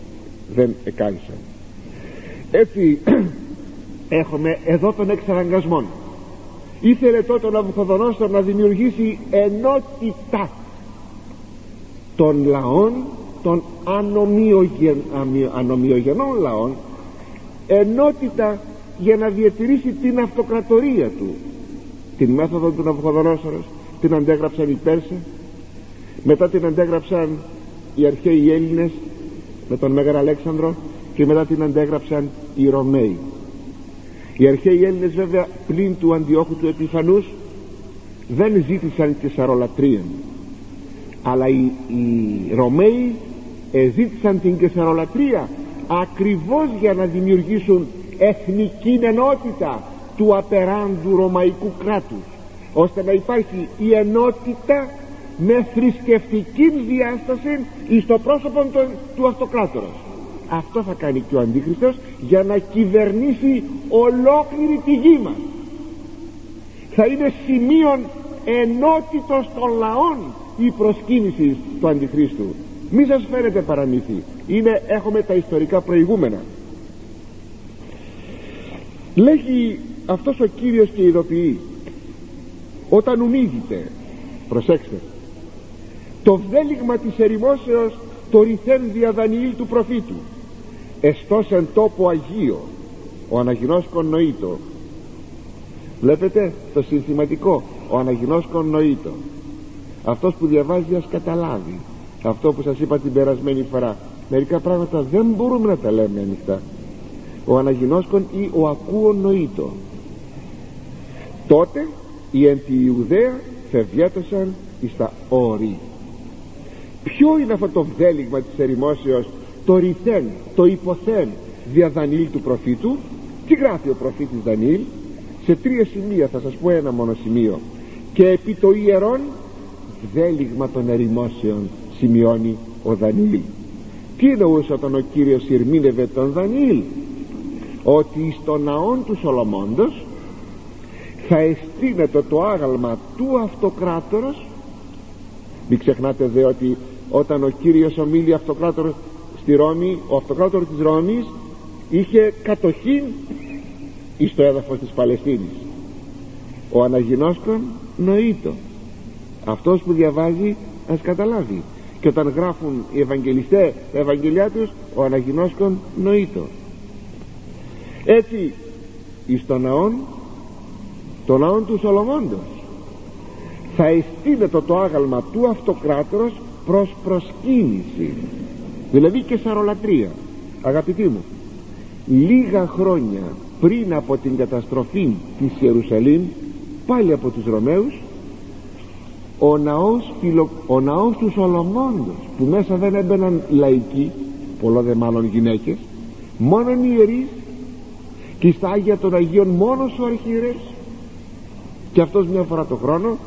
δεν εκάλυψαν. Έτσι (clears throat) έχουμε εδώ τον εξαναγκασμό ήθελε τότε ο Ναβουχοδονόστορ να δημιουργήσει ενότητα των λαών των ανομοιογεν, ανομοιογενών λαών ενότητα για να διατηρήσει την αυτοκρατορία του. Την μέθοδο του Ναβουχοδονόστορος την αντέγραψαν οι Πέρσες μετά την αντέγραψαν οι αρχαίοι Έλληνες με τον Μέγαρο Αλέξανδρο και μετά την αντέγραψαν οι Ρωμαίοι. Οι αρχαίοι Έλληνες βέβαια πλην του Αντιόχου του Επιφανούς δεν ζήτησαν τη σαρολατρία αλλά οι, οι Ρωμαίοι ζήτησαν την κεσαρολατρία ακριβώς για να δημιουργήσουν εθνική ενότητα του απεράντου ρωμαϊκού κράτους ώστε να υπάρχει η ενότητα με θρησκευτική διάσταση στο πρόσωπο του αυτοκράτορας. Αυτό θα κάνει και ο Αντίχριστος για να κυβερνήσει ολόκληρη τη γη μας. Θα είναι σημείων ενότητος των λαών η προσκύνηση του Αντιχρίστου. Μη σας φαίνεται παραμύθι. Είναι, έχουμε τα ιστορικά προηγούμενα. Λέγει αυτός ο Κύριος και ειδοποιεί όταν ουνίγεται προσέξτε το βδέλιγμα της ερημόσεως το ρηθέν διαδανιήλ του προφήτου. Εστός εν τόπο Αγίο ο Αναγινώσκον νοήτο. Βλέπετε το συνθηματικό ο Αναγινώσκον νοήτο. Αυτός που διαβάζει ας καταλάβει αυτό που σας είπα την περασμένη φορά. Μερικά πράγματα δεν μπορούμε να τα λέμε ανοιχτά. Ο Αναγινώσκον ή ο ακούων νοήτο. Τότε οι εν τη Ιουδαία φευγέτωσαν εις τα όρη ποιο είναι αυτό το βδέλιγμα της ερημόσεως το ρηθέν, το υποθέν δια Δανιήλ του προφήτου; Τι γράφει ο προφήτης Δανιήλ σε τρία σημεία θα σας πω ένα μόνο σημείο. Και επί το ιερόν βδέλιγμα των ερημόσεων σημειώνει ο Δανιήλ τι εννοούσε όταν ο Κύριος ηρμήνευε τον Δανιήλ ότι στο ναόν του Σολομώντος θα εστίνεται το άγαλμα του αυτοκράτορος. Μην ξεχνάτε δε ότι όταν ο Κύριος ομίλει αυτοκράτορος στη Ρώμη ο αυτοκράτορος της Ρώμης είχε κατοχή εις το έδαφος της Παλαιστίνης. Ο Αναγινώσκον νοήτο αυτός που διαβάζει ας καταλάβει. Και όταν γράφουν οι Ευαγγελιστές τα Ευαγγελιά τους ο Αναγινώσκον νοήτο έτσι εις το ναόν το ναόν του Σολομώντος θα εστίνεται το άγαλμα του αυτοκράτορος προς προσκύνηση. Δηλαδή και σαρολατρία αγαπητοί μου λίγα χρόνια πριν από την καταστροφή της Ιερουσαλήμ πάλι από τους Ρωμαίους ο ναός, φιλο... ο ναός του Σολομώντος που μέσα δεν έμπαιναν λαϊκοί πολλό δε μάλλον γυναίκες μόνο οι ιερείς και στα Άγια των Αγίων μόνος ο αρχιερεύς και αυτός μια φορά το χρόνο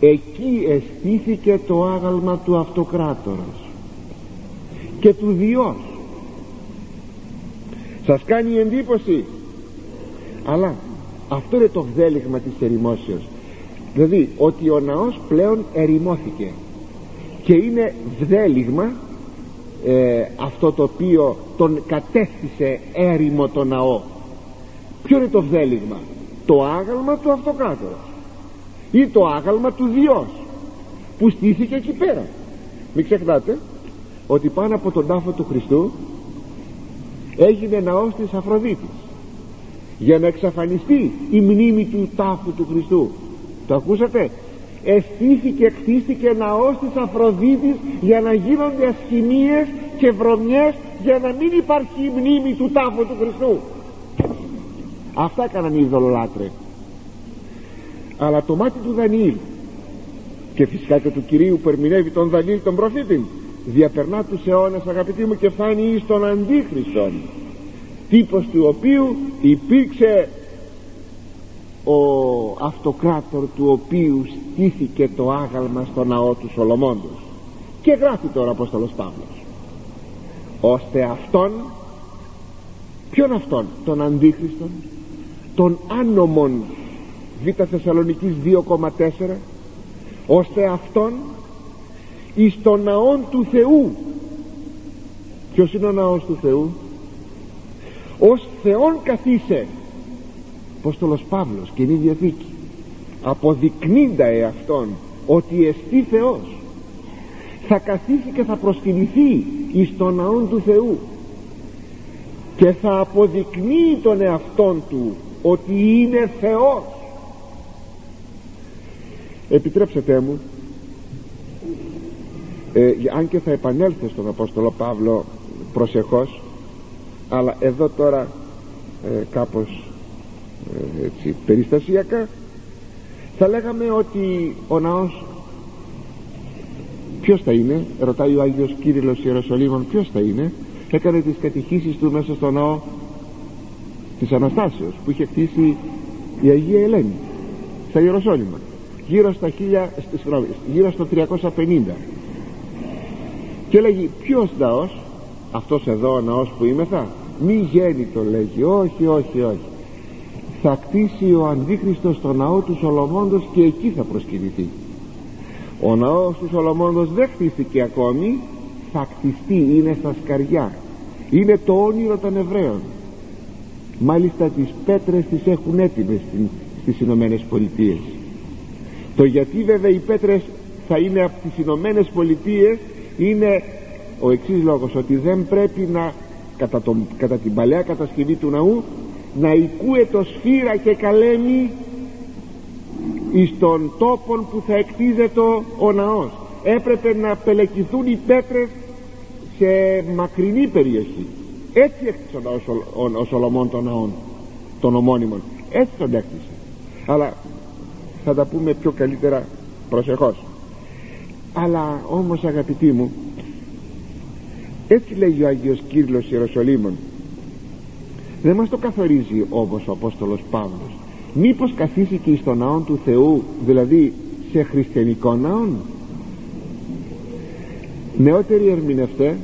εκεί αισθήθηκε το άγαλμα του αυτοκράτορας και του Διός. Σας κάνει εντύπωση. Αλλά αυτό είναι το βδέλιγμα της ερημόσεως δηλαδή ότι ο ναός πλέον ερημώθηκε και είναι βδέλιγμα ε, αυτό το οποίο τον κατέστησε έρημο το ναό. Ποιο είναι το βδέλιγμα το άγαλμα του αυτοκράτορας ή το άγαλμα του Διός που στήθηκε εκεί πέρα. Μην ξεχνάτε ότι πάνω από τον τάφο του Χριστού έγινε ναός της Αφροδίτης για να εξαφανιστεί η μνήμη του τάφου του Χριστού. Το ακούσατε; Αισθήθηκε, κτίστηκε ναός της Αφροδίτης για να γίνονται ασχημίες και βρωμιές για να μην υπάρχει η μνήμη του τάφου του Χριστού. Αυτά έκαναν οι ειδωλολάτρες αλλά το μάτι του Δανιήλ. Και φυσικά και του Κυρίου που ερμηνεύει τον Δανιήλ τον προφήτη διαπερνά τους αιώνες αγαπητοί μου και φτάνει εις τον Αντίχριστον. Τύπος του οποίου υπήρξε ο αυτοκράτορ του οποίου στήθηκε το άγαλμα στο ναό του Σολομώντος. Και γράφει τώρα Απόστολος Παύλος. Ώστε αυτόν ποιον αυτόν τον Αντίχριστον τον άνομον Β Θεσσαλονικής 2,4 ώστε αυτόν εις τον ναόν του Θεού ποιος είναι ο ναός του Θεού ως Θεόν καθίσε Απόστολος Παύλος Καινή Διαθήκη αποδεικνύντα εαυτόν ότι εστί Θεός θα καθίσει και θα προσκυνηθεί εις τον ναόν του Θεού και θα αποδεικνύει τον εαυτόν του ότι είναι Θεός επιτρέψτε μου ε, αν και θα επανέλθω στον Απόστολο Παύλο προσεχώς αλλά εδώ τώρα ε, κάπως ε, έτσι, περιστασιακά θα λέγαμε ότι ο ναός ποιος θα είναι ρωτάει ο Άγιος Κύριλλος Ιεροσολύμων ποιος θα είναι έκανε τις κατηχήσεις του μέσα στο ναό της Αναστάσεως που είχε χτίσει η Αγία Ελένη στα Ιεροσόλυμα γύρω, στα 1000, γύρω στο 350 και λέγει ποιος ναός αυτός εδώ ο ναός που είμαι θα μη γέννη το λέγει όχι όχι όχι. Θα κτίσει ο Αντίχριστος το ναό του Σολομώντος και εκεί θα προσκυνηθεί. Ο ναός του Σολομώντος δεν χτίστηκε ακόμη θα κτιστεί είναι στα σκαριά. Είναι το όνειρο των Εβραίων. Μάλιστα τις πέτρες τις έχουν έτοιμες στις Ηνωμένες Πολιτείες το γιατί βέβαια οι πέτρες θα είναι από τις Ηνωμένες Πολιτείες είναι ο εξής λόγος ότι δεν πρέπει να κατά, κατά την παλαιά κατασκευή του ναού να οικούε το σφύρα και καλέμι εις τον τόπον που θα εκτίζεται ο ναός. Έπρεπε να πελεκηθούν οι πέτρες σε μακρινή περιοχή. Έτσι έκτισε ο, ο, ο Σολομών των ναών των ομώνυμων έτσι τον έκτισε. Αλλά θα τα πούμε πιο καλύτερα προσεχώς. Αλλά όμως αγαπητοί μου έτσι λέει ο Άγιος Κύριλος Ιεροσολύμων δεν μας το καθορίζει όπως ο Απόστολος Παύλος. Μήπως καθίσει και στο ναό του Θεού δηλαδή σε χριστιανικό ναό νεότεροι ερμηνευτέ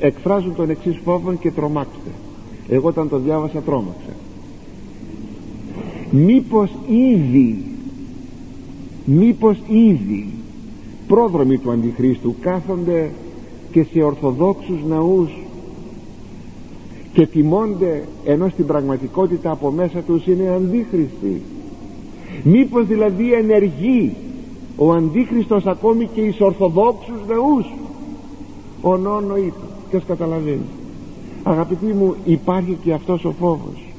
εκφράζουν τον εξής φόβο και τρομάξτε. Εγώ όταν το διάβασα τρόμαξα. Μήπως ήδη μήπως ήδη πρόδρομοι του Αντιχρίστου κάθονται και σε ορθοδόξους ναούς και τιμώνται ενώ στην πραγματικότητα από μέσα τους είναι αντίχριστοι. Μήπως δηλαδή ενεργεί ο αντίχριστος ακόμη και εις ορθοδόξους ναούς; Ο νόνο είπε ποιος καταλαβαίνει. Αγαπητοί μου υπάρχει και αυτός ο φόβος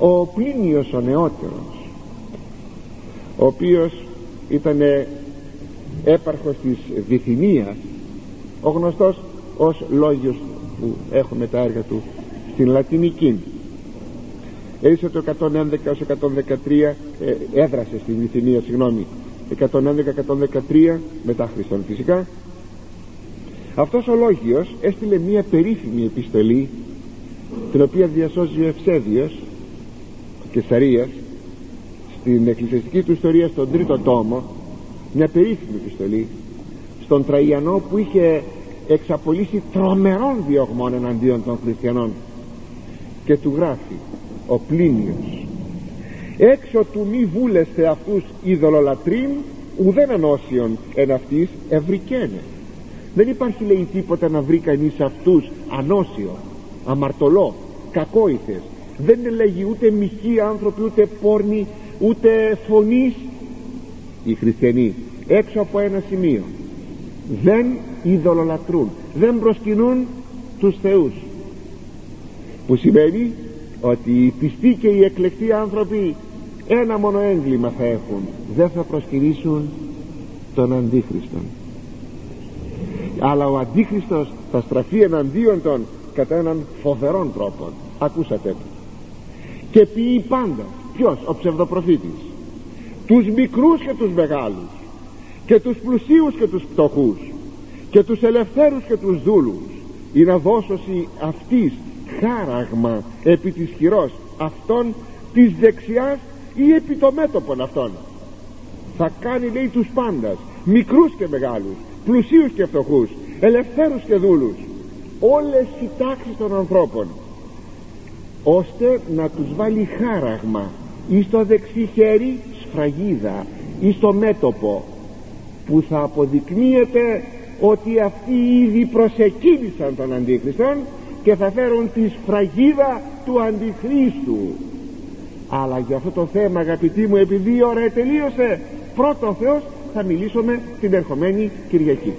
ο Πλίνιος ο νεότερος ο οποίος ήταν έπαρχος της Βυθινίας ο γνωστός ως λόγιος που έχουμε τα έργα του στην Λατινική. Έζησε το 111 έως 113 ε, έδρασε στην Βυθινία συγγνώμη 111-113 μετά Χριστόν φυσικά. Αυτός ο Λόγιος έστειλε μια περίφημη επιστολή την οποία διασώζει ο Ευσέδιος Κεσαρίας στην εκκλησιαστική του ιστορία στον τρίτο τόμο μια περίφημη επιστολή στον Τραϊανό που είχε εξαπολύσει τρομερών διωγμών εναντίον των χριστιανών και του γράφει ο Πλίνιος έξω του μη βούλεστε αυτούς ειδωλολατρίν ουδέν ανώσιον εν αυτής ευρικένε. Δεν υπάρχει λέει τίποτα να βρει κανείς αυτούς ανώσιο αμαρτωλό κακόηθες δεν λέγει ούτε μοιχοί άνθρωποι ούτε πόρνοι ούτε φωνής. Οι χριστιανοί έξω από ένα σημείο δεν ειδωλολατρούν δεν προσκυνούν τους θεούς. Που σημαίνει ότι οι πιστοί και οι εκλεκτοί άνθρωποι ένα μόνο έγκλημα θα έχουν. Δεν θα προσκυνήσουν τον Αντίχριστον αλλά ο Αντίχριστος θα στραφεί εναντίον των κατά έναν φοβερόν τρόπο. Ακούσατε και ποιεί πάντα. Ποιος; Ο ψευδοπροφήτης. Τους μικρούς και τους μεγάλους. Και τους πλουσίους και τους πτωχούς και τους ελευθέρους και τους δούλους. Ή να δώσωση αυτής χάραγμα επί της χειρός αυτών της δεξιάς ή επί το μέτωπον αυτών. Θα κάνει λέει τους πάντας μικρούς και μεγάλους πλουσίους και φτωχούς ελευθέρους και δούλους. Όλες οι τάξεις των ανθρώπων ώστε να τους βάλει χάραγμα ή στο δεξί χέρι σφραγίδα ή στο μέτωπο που θα αποδεικνύεται ότι αυτοί ήδη προσεκίνησαν τον Αντίχριστον και θα φέρουν τη σφραγίδα του Αντιχρίστου. Αλλά για αυτό το θέμα αγαπητοί μου επειδή η ώρα τελείωσε πρώτο Θεός θα μιλήσουμε την ερχομένη Κυριακή